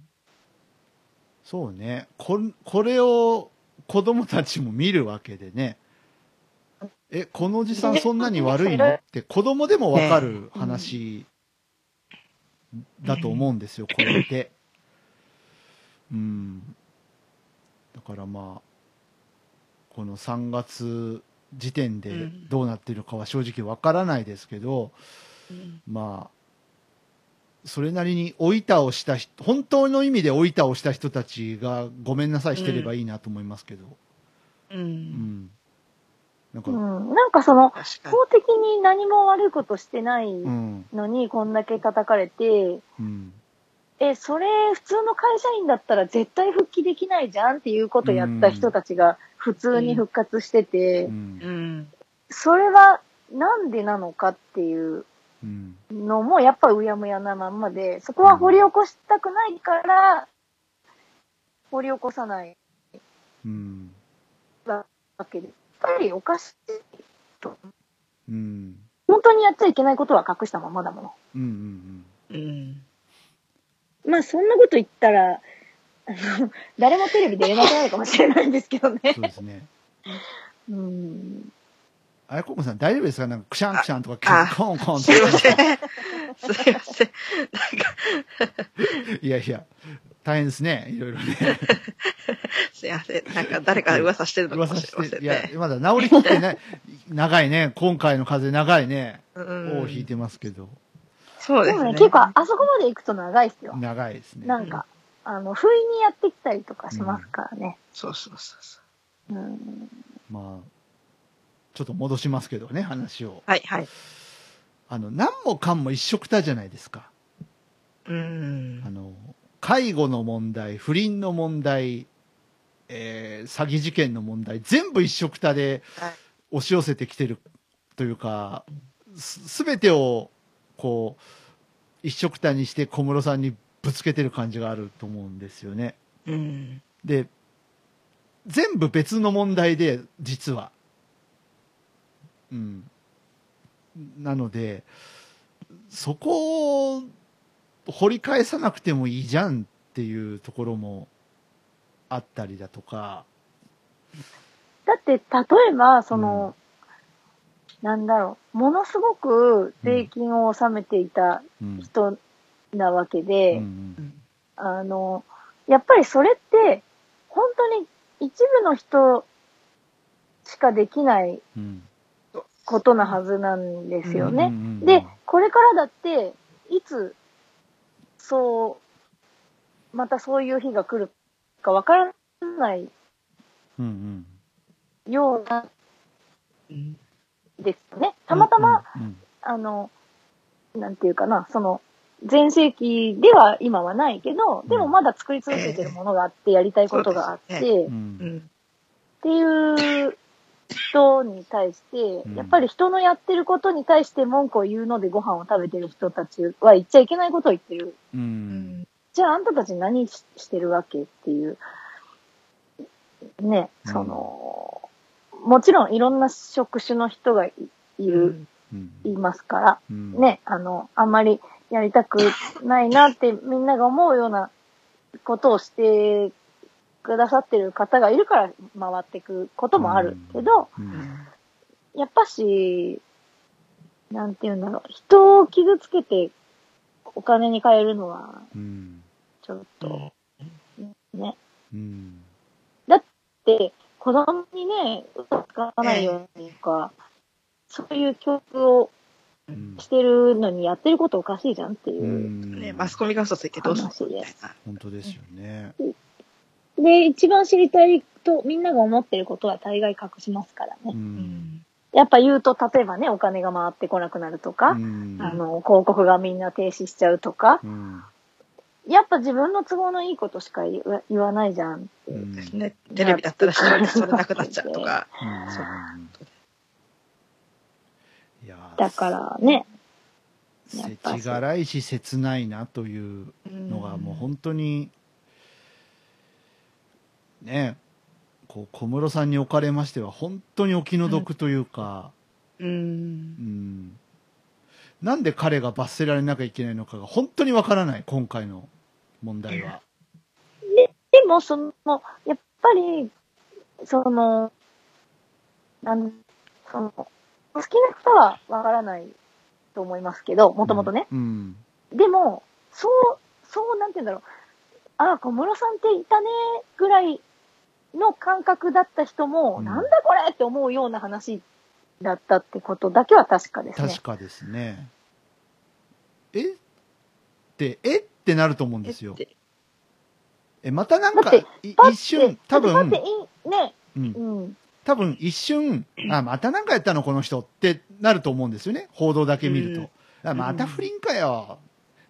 そうね。こ、これを子供たちも見るわけでね。え、このおじさんそんなに悪いの？って子供でもわかる話だと思うんですよ、これって。うん。だからまあ、この3月時点でうんどうなってるかは正直わからないですけど、うんまあ、それなりに追い倒した人、本当の意味で追い倒した人たちがごめんなさいしてればいいなと思いますけど。う。うんん。なんか、ううん。ん。なんかその。法的に何も悪いことしてないうん。のにこんだけ叩かれて、うん。え、それ普通の会社員だったら絶対復帰できないじゃんっていうことやった人たちが普通に復活してて、うん。それはなんでなのかっていううん。のもやっぱうやむやなまんまで、そこは掘り起こしたくないから、掘り起こさないうん。わけで。やっぱりおかしいと。うん。本当にやっちゃいけないことは隠したままだもの。うん。うん。うん。まあそんなこと言ったら、あの、誰もテレビ出れなくなるかもしれないんですけどね。そうですね。うん。あやここさん大丈夫ですか？なんか、くしゃんくしゃんとか、あ コンコンってすいません。すいません。いやいや、大変ですね。いろいろね。すいません。なんか誰か噂してるのか噂もしれませんね、。まだ治りきってない。長いね。今回の風長いね。うん尾を引いてますけど。でもね、そうですね。結構あそこまで行くと長いですよ。長いですね。なんか、あの、不意にやってきたりとかしますからね。そうそうそうそう。うん。まあ、ちょっと戻しますけどね、話を。はいはい。あの、何もかんも一緒くたじゃないですか。うんあ。の、介護の問題、不倫の問題、えー詐欺事件の問題、全部一緒くたではい押し寄せてきてるというか、すべてを、こう、一緒くたにして小室さんにぶつけてる感じがあると思うんですよね。うん。で、全部別の問題で、実は。うん。なので、そこを掘り返さなくてもいいじゃんっていうところもあったりだとか、だって、例えば、その、なんだろう、ものすごく税金を納めていたうん。人なわけうで、んあの、やっぱりそれって、本当に一部の人しかできないうん。ことなはずなんですよね。で、これからだって、いつ、そう、またそういう日が来るかわからない。ようなうん。ですよね。たまたま、うんうんあの、なんていうかな、その、全盛期では今はないけど、でもまだ作り続けてるものがあって、やりたいことがあって、そうううんん。っていう人に対してうん、やっぱり人のやってることに対して文句を言うのでご飯を食べてる人たちは言っちゃいけないことを言ってる。う。うんん。じゃああんたたち何ししてるわけっていう。ね、うんその、もちろんいろんな職種の人がいいる、うんいますから、うん。ね、あの、あんまりやりたくないなってみんなが思うようなことをしてくださってる方がいるから回ってくこともあるけど、うん。やっぱし、なんて言うんだろう、人を傷つけてお金に変えるのは、うん。ちょっと、ね。うん。で、子供にね、嘘つかないようにとか、そういう教育をうんしてるのにやってることおかしいじゃんってういう。ん。ね、マスコミが嘘ついてどうするのみたいな。本当ですよね。で、一番知りたいとみんなが思ってることは大概隠しますからう。ね。やっぱ言うと、例えばね、お金が回ってこなくなるとか、うんあの、広告がみんな停止しちゃうとか、うん。やっぱ自分の都合のいいことしか言わ言わないじゃんって。うんですね。テレビだったら視聴率それなくなっちゃうとか。うんそういやーだからね、やっぱ世知辛いし切ないなというのがもう本当にねこう小室さんにおかれましては本当にお気の毒というか、う。うんんなんで彼が罰せられなきゃいけないのかが本当にわからない、今回の問題は。で、でも、その、やっぱり、その、なん、その、好きな人はわからないと思いますけど、もともとね。うん。でも、そう、そう、なんて言うんだろう。ああ、小室さんっていたね、ぐらいの感覚だった人も、うんなんだこれって思うような話だったってことだけは確かですね。確かですね。え？って、え？ってなると思うんですよ。えまたなんか、一瞬、多分ね、うん。う、ん。多分一瞬、あ、またなんかやったのこの人ってなると思うんですよね。報道だけ見ると。あまた不倫かよ。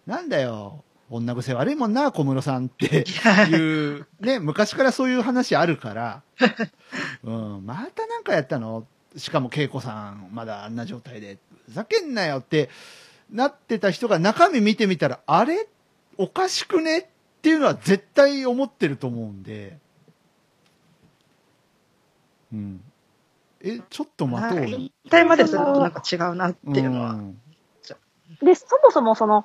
なんだよ。女癖悪いもんな、小室さんって。いう、ね、昔からそういう話あるから、うん、またなんかやったの？しかも恵子さん、まだあんな状態で、ふざけんなよってなってた人が中身見てみたら、あれ？おかしくね？っていうのは絶対思ってると思うんで、うん。え、ちょっと待とうよ。引退までするとなんか違うなっていうのは。んで、そもそもその、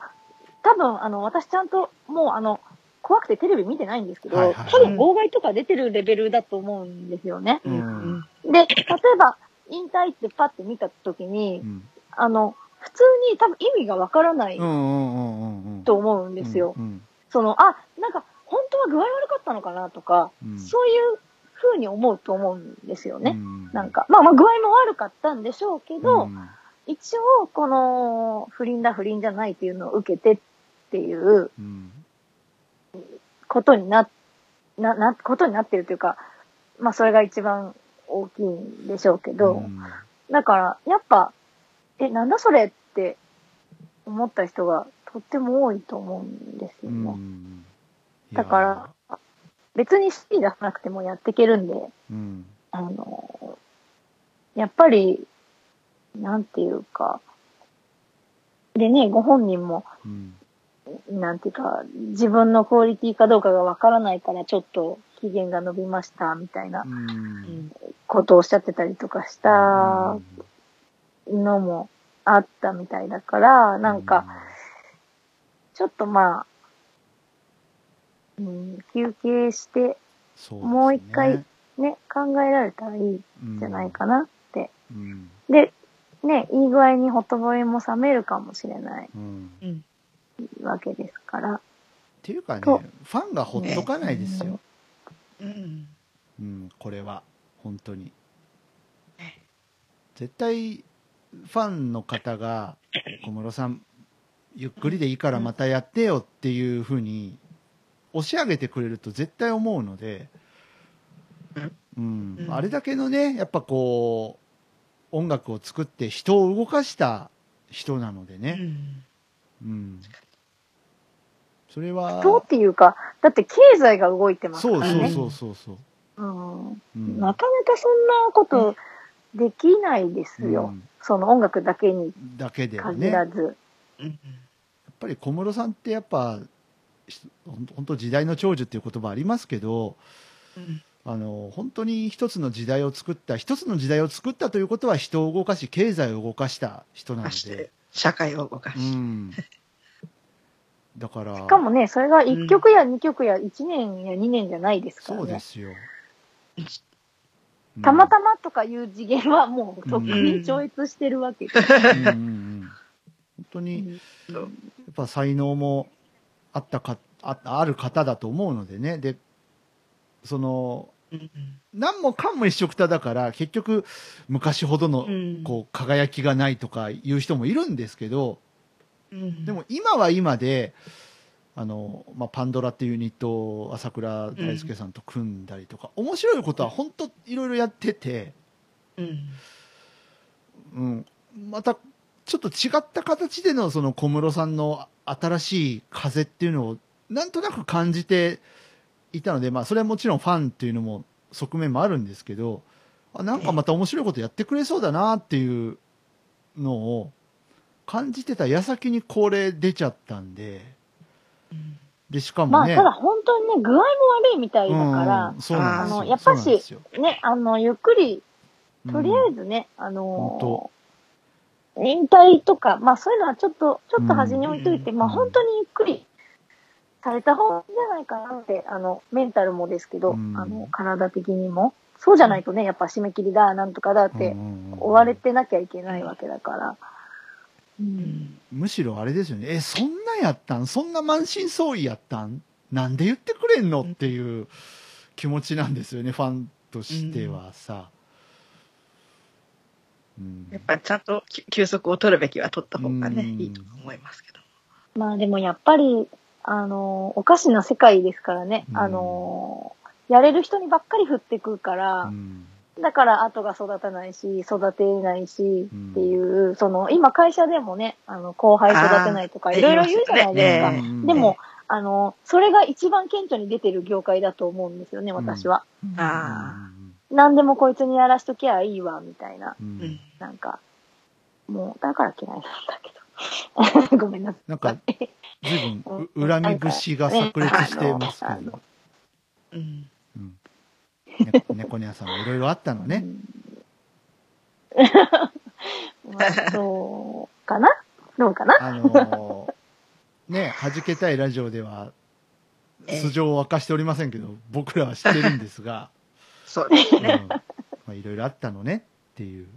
多分、あの、私ちゃんと、もう、あの、怖くてテレビ見てないんですけど、はいはいはい多分、妨害とか出てるレベルだと思うんですよね。うんで、例えば、引退ってパッて見たときに、うんあの、普通に多分意味がわからない。と思うんですよ。うんその、あ、なんか、本当は具合悪かったのかなとか、うん。そういう風に思うと思うんですよね。うん。なんか、まあまあ具合も悪かったんでしょうけど、うん。一応、この、不倫だ不倫じゃないっていうのを受けてっていううん。ことにな、な、な、ことになってるというか、まあそれが一番大きいんでしょうけど、うん。だから、やっぱ、え、なんだそれって思った人がとっても多いと思うんですうよね。ん。だから、別に C 出さなくてもやっていけるんで、うん。あの、やっぱり、なんていうか、でね、ご本人も、うん。なんていうか、自分のクオリティかどうかがわからないから、ちょっと期限が伸びました、みたいなうん。ことをおっしゃってたりとかしたのもあったみたいだから、なんか、ちょっとまあ、うん、休憩して、そうね。もう一回ね、考えられたらいいんじゃないかなって。うん。で、ね、いい具合にほとぼりも冷めるかもしれないうん。うんわけですから。っていうかねとファンがほっとかないですよ、うん。うん、これは。本当に。絶対ファンの方が小室さんゆっくりでいいからまたやってよっていうふうに押し上げてくれると絶対思うので、うん。うん。あれだけのねやっぱこう音楽を作って人を動かした人なのでうね、ん。うん、それはどうっていうか、だって経済が動いてますかそうらね。そうそうそうそう、うん。うん。なかなかそんなことできないですよ。うん。その音楽だけにだけでは限ねやっぱり小室さんってやっぱひ本当時代の長寿っていう言葉ありますけどうん。あの本当に一つの時代を作った一つの時代を作ったということは人を動かし経済を動かした人なので、社会を動かうし、ん、だから。しかもね、それが1曲や2曲や1年や2年じゃないですからね。そうですよ、たまたまとかいう次元はもうとっくうんに超越してるわけ。で本当にやっぱ才能もあったかあある方だと思うのでね。でそのうん。何もかんも一緒くただから結局昔ほどのうん。こう輝きがないとかいう人もいるんですけどうん。でも今は今であの、まあ、パンドラっていうユニットを朝倉大輔さんと組んだりとか、面白いことは本当いろいろやってて、うん。うん、またちょっと違った形でのその小室さんの新しい風っていうのをなんとなく感じていたので、まあ、それはもちろんファンっていうのも側面もあるんですけどあなんかまた面白いことやってくれそうだなっていうのを感じてた矢先にこれ出ちゃったんでうんでしかまあ、もね、ただ本当にね、具合も悪いみたいだからうん、そうなんですよあのやっぱしね、あの、ゆっくり、とりあえず、ずね、あの本引退とか、まあそういうのはちょっと、ちょっと端に置いといて、うんまあ本当にゆっくりされた方がいいんじゃないかなって、あの、メンタルもですけど、うんあの、体的にも。そうじゃないとね、やっぱ締め切りだ、なんとかだって、追われてなきゃいけないわけだから。う。うんん。むしろあれですよね。え、そんなやったん？そんな満身創痍やったん？なんで言ってくれんのっていう気持ちなんですよね、ファンとしてはさ。うんやっぱりちゃんとき休息を取るべきは取った方がね、うんいいと思いますけど。まあでもやっぱり、あの、おかしな世界ですからね。うんあの、やれる人にばっかり振ってくるから、うんだから後が育たないし、育てないし、うんっていう、その、今会社でもね、あの、後輩育てないとか、いろいろ言うじゃないですか。でも、あの、それが一番顕著に出てる業界だと思うんですよね、私は。あ何でもこいつにやらしときゃいいわ、みたいな。うんあ。うん。なんか、もう、だから嫌いなんだけど。ごめんなさい。なんか、随分う恨み節が炸裂してますけど。うん。うんね猫ニャンさんもいろいろあったのね。うん。まあ、そうかな？どうかな？あのーね、弾けたいラジオでは、ええ。素性を明かしておりませんけど、僕らは知ってるんですが、そうですうん。ね。まあいろいろあったのね。っていう。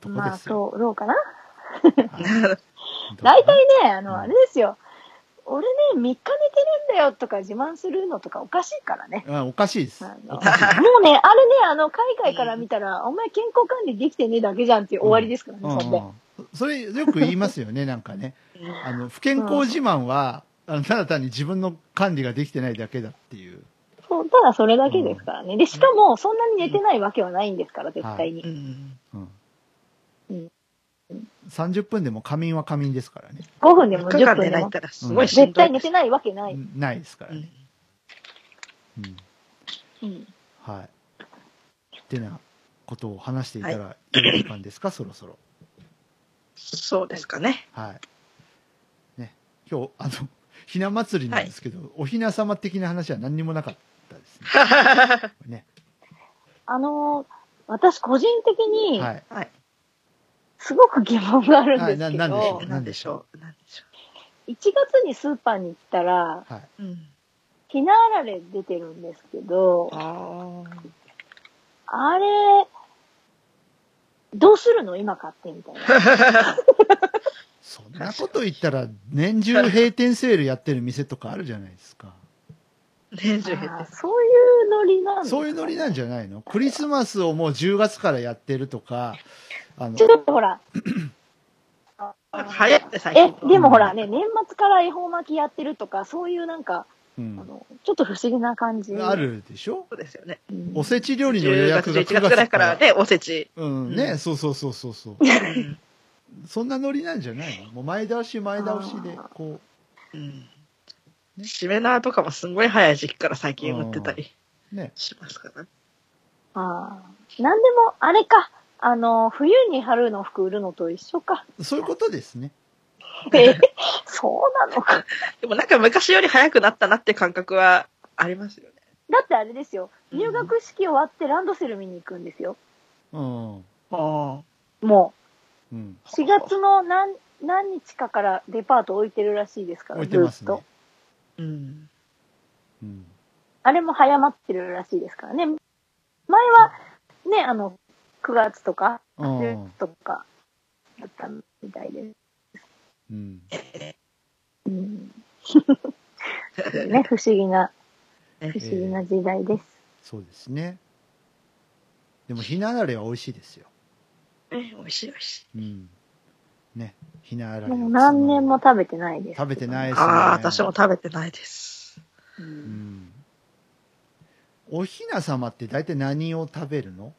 とこまあ、ですよ。そう、どうかな？はい。大体ね、あうん。の、あれですよ。俺ね、3日寝てるんだよとか自慢するのとかおかしいからね。あおかしいです。もうね、あれね、あの、海外から見たら、お前健康管理できてねえだけじゃんって終わりですからね、うんそんで。うんそれよく言いますよね、なんかね。あの、不健康自慢は、あのただ単に自分の管理ができてないだけだっていう。そう、ただそれだけですからね。で、しかも、そんなに寝てないわけはないんですから、絶対に。うん。うんうん30分でも仮眠は仮眠ですからね。5分でも4日10分でも間寝ないっ。たらすごいしん絶。対寝てないわけない。ないですからね。うんうん。うん。はい。ってなことを話していたら、よい時間ですか、そろそろ。そうですかね。はい。ね。今日、あの、ひな祭りなんですけど、おひな様的な話は何にもなかったですね。ね。あのー私個人的に、はい。はい。すごく疑問があるんですけはいななんでしょどう、なんでしょう？なんでしょ1月にスーパーに行ったら、はい。う。うん。ひなあられ出てるんですけど、ああれ、どうするの？今買ってみたいな。あ。そんなこと言ったら、年中閉店セールやってる店とかあるじゃないですか。年中減あーって。そういうノリなんそういうノリなんじゃないの？クリスマスをもう10月からやってるとか、あのち、ょっとほら。あ流行って最え近。、でもほらね、年末から恵方巻きやってるとか、そういうなんか、うんあの、ちょっと不思議な感じ。あるでしょ？そうですよね。うん。おせち料理の予10約月、が9 11月ぐらい月からね、おせち。うん、ね、そうそうそうそうそう。う んそんなノリなんじゃないの？もう前倒し前倒しで、こうん。しめ縄とかもすんごい早い時期から最近売ってたりう、ね。しますからね。ああ。なんでも、あれか。あの、冬に春の服売るのと一緒か。そういうことですね。えそうなのか。でもなんか昔より早くなったなって感覚はありますよね。だってあれですよ。うん入学式終わってランドセル見に行くんですよ。うん。ああ。もうん。う、4月の何、何日かからデパート置いてるらしいですから、置いてますずっとね。。うん。うん。あれも早まってるらしいですからね。前は、ね、あの、9月とか、うん10とか、だったみたいです。うん。うん。ね、不思議な、ね不思議な時代です。そうですね。でも、ひなあられは美味しいですよ。ね美味しい美味しい。うん。ね。ひなあられをもう何年も食べてないです。食べてないですね。ああ、私も食べてないです。う。うんん。おひな様って大体何を食べるの？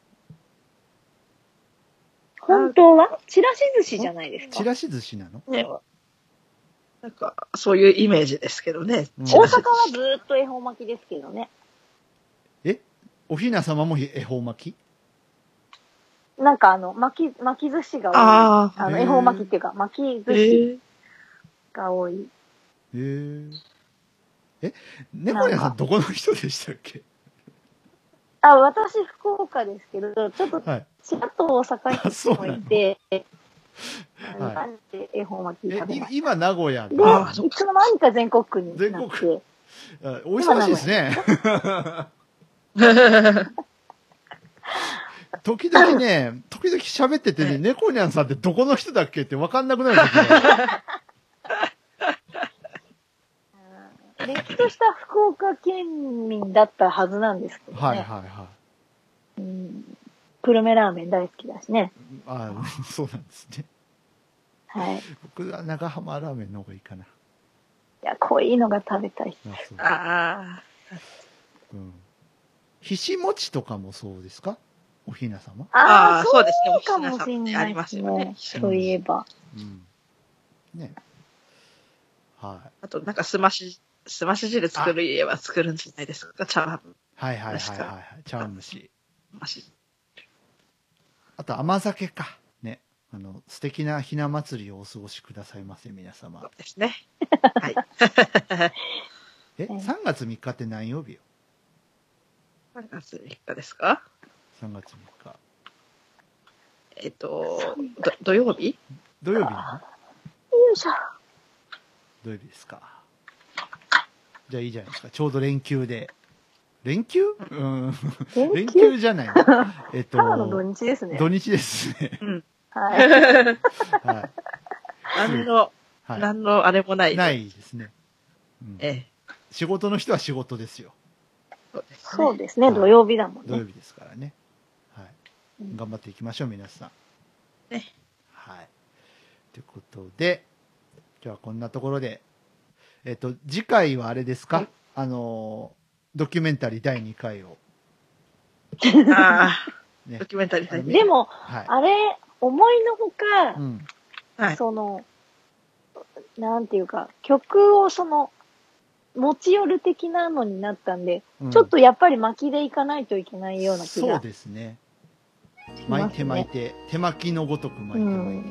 本当は？ちらし寿司じゃないですか。ちらし寿司なの？ね。なんか、そういうイメージですけどね。大阪はずーっと恵方巻きですけどね。え？おひな様も恵方巻き？なんかあの、巻き、巻き寿司が多い。ああ。あの、恵方巻きっていうか、巻きえ寿司ーが多い。へえ。え、猫屋さんどこの人でしたっけ？あ、私、福岡ですけど、ちょっと、はい。ちらっと大阪にもいて、はい。マジで絵本は聞いえたまい。今、名古屋で、いつの間にか全国区にな全国って、あお忙しいですね。時々ね、時々喋っててね、猫ニャンさんってどこの人だっけって分かんなくなる時がれっきとした福岡県民だったはずなんですけどね。はいはいはうん。久留米ラーメン大好きだしね。い。あ そうなんですね。はい。い僕は長浜ラーメンの方がいいかな。や、濃いのが食べたい。ああうん。ひし餅とかもそうですか？おひな様？あ。あああ、あ、そうですね。かもしれないありますよね。そういえば。うん。ね。はい。あと、なんかすまし、すまし汁作る家は作るんじゃないですか？チャーハン。はいはいはいはい。茶碗蒸し。ましあと甘酒か。ね。あの、素敵なひな祭りをお過ごしくださいませ、皆様そう。ですね。はい。え、うん3月3日って何曜日よ？3月3日ですか ?3 月3日。えっと、ど土曜日？土曜日よいしょ。土曜日ですか。じゃあいいじゃないですか。ちょうど連休で。連休？うん。連連休休じゃない。えっと、土日ですね。土日ですね。はい。はい。何の、はい。何のあれもない。ないですね。うんええ。仕事の人は仕事ですよ。そうですね。土曜日だもんね。土曜日ですからね。はい。うん頑張っていきましょう、皆さん。ね。はい。ということで、今日はこんなところで、えっ、と、次回はあれですか、はいあのー、ドキュメンタリー第2回を。ああ、ねド。キュメンタリーでも、はい。あれ、思いのほかう、ん。はい。その、なんていうか、曲をその、持ち寄る的なのになったんで、うんちょっとやっぱり巻きでいかないといけないような気そうが。ですね。しますね巻いて巻いて、手巻きのごとく巻いて巻いて。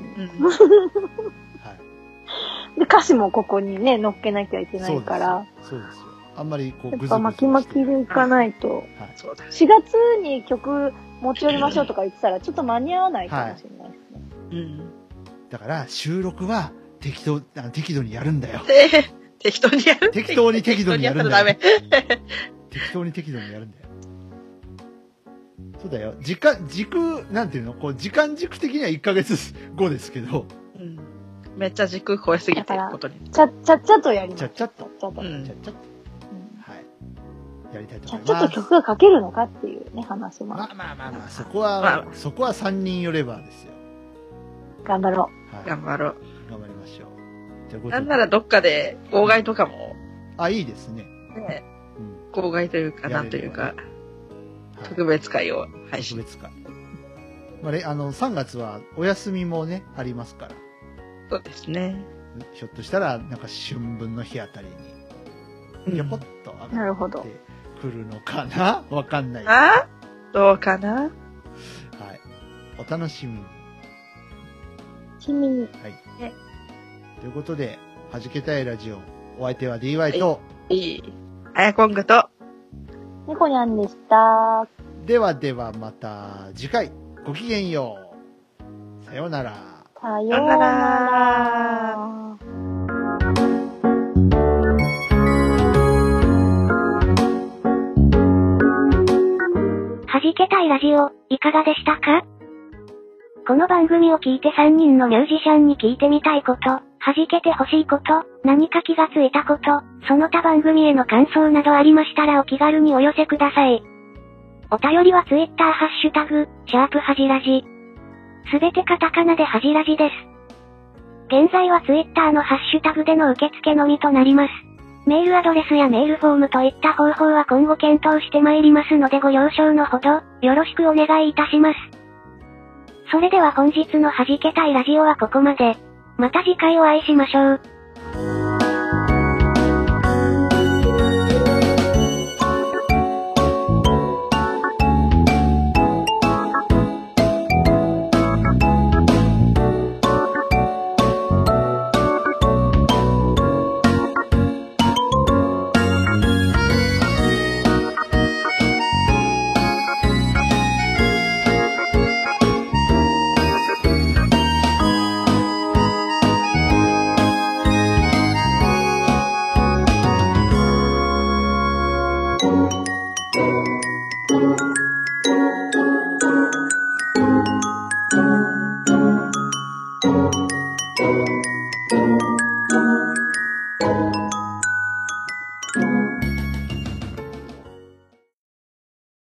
で、歌詞もここにね、乗っけなきゃいけないから、よ。そうですよ。あんまりこう、やぐずぐずっぱ巻き巻きでいかないと、はい。そうだ。4月に曲持ち寄りましょうとか言ってたら、ちょっと間に合わないかもしれないですね。うん。だから、収録は適当、あ適度にやるんだよ。で、適当にやる適当に適度にやるんだよ。適当に適当に適度にやるんだよ。そうだよ。時間、軸、なんていうの？こう、時間軸的には1ヶ月後ですけど。めっちゃ軸超えすぎてることに。ちゃっちゃっちゃとやります。ちゃっちゃっと。ちゃっちゃっと。やりたいと思います。っちゃと曲が書けるのかっていうね、話もまあまあまあまあ、そこは、まあそこは3人よればですよ。頑張ろはい。頑張ろう。頑張りましょう。なんならどっかで、妨害とかも、あ、いいですね。ね、うん。妨害というか、なんというか、はい特別会を配信。特別会。まあね、あの、3月はお休みもね、ありますから。そうですね。ひょっとしたら、なんか春分の日あたりに、ぴょこっとう。上がっなるほど。てくるのかな？わかんない。はあ？どうかな？いお楽しみに。ちなみに、はい。ということで、はじけたいラジオ、お相手は DY と、いい。あやこんぐと、猫にゃんでした。ではではまた次回、ごきげんよう。さようなら。さようなら。たいラジオ、いかがでしたか？この番組を聞いて3人のミュージシャンに聞いてみたいこと、はじけてほしいこと、何か気がついたこと、その他番組への感想などありましたらお気軽にお寄せください。お便りは Twitter ハッシュタグ、シャープはじらじ。すべてカタカナではじらじです。現在は Twitter のハッシュタグでの受付のみとなります。メールアドレスやメールフォームといった方法は今後検討してまいりますのでご了承のほど、よろしくお願いいたします。それでは本日の弾けたいラジオはここまで。また次回お会いしましょう。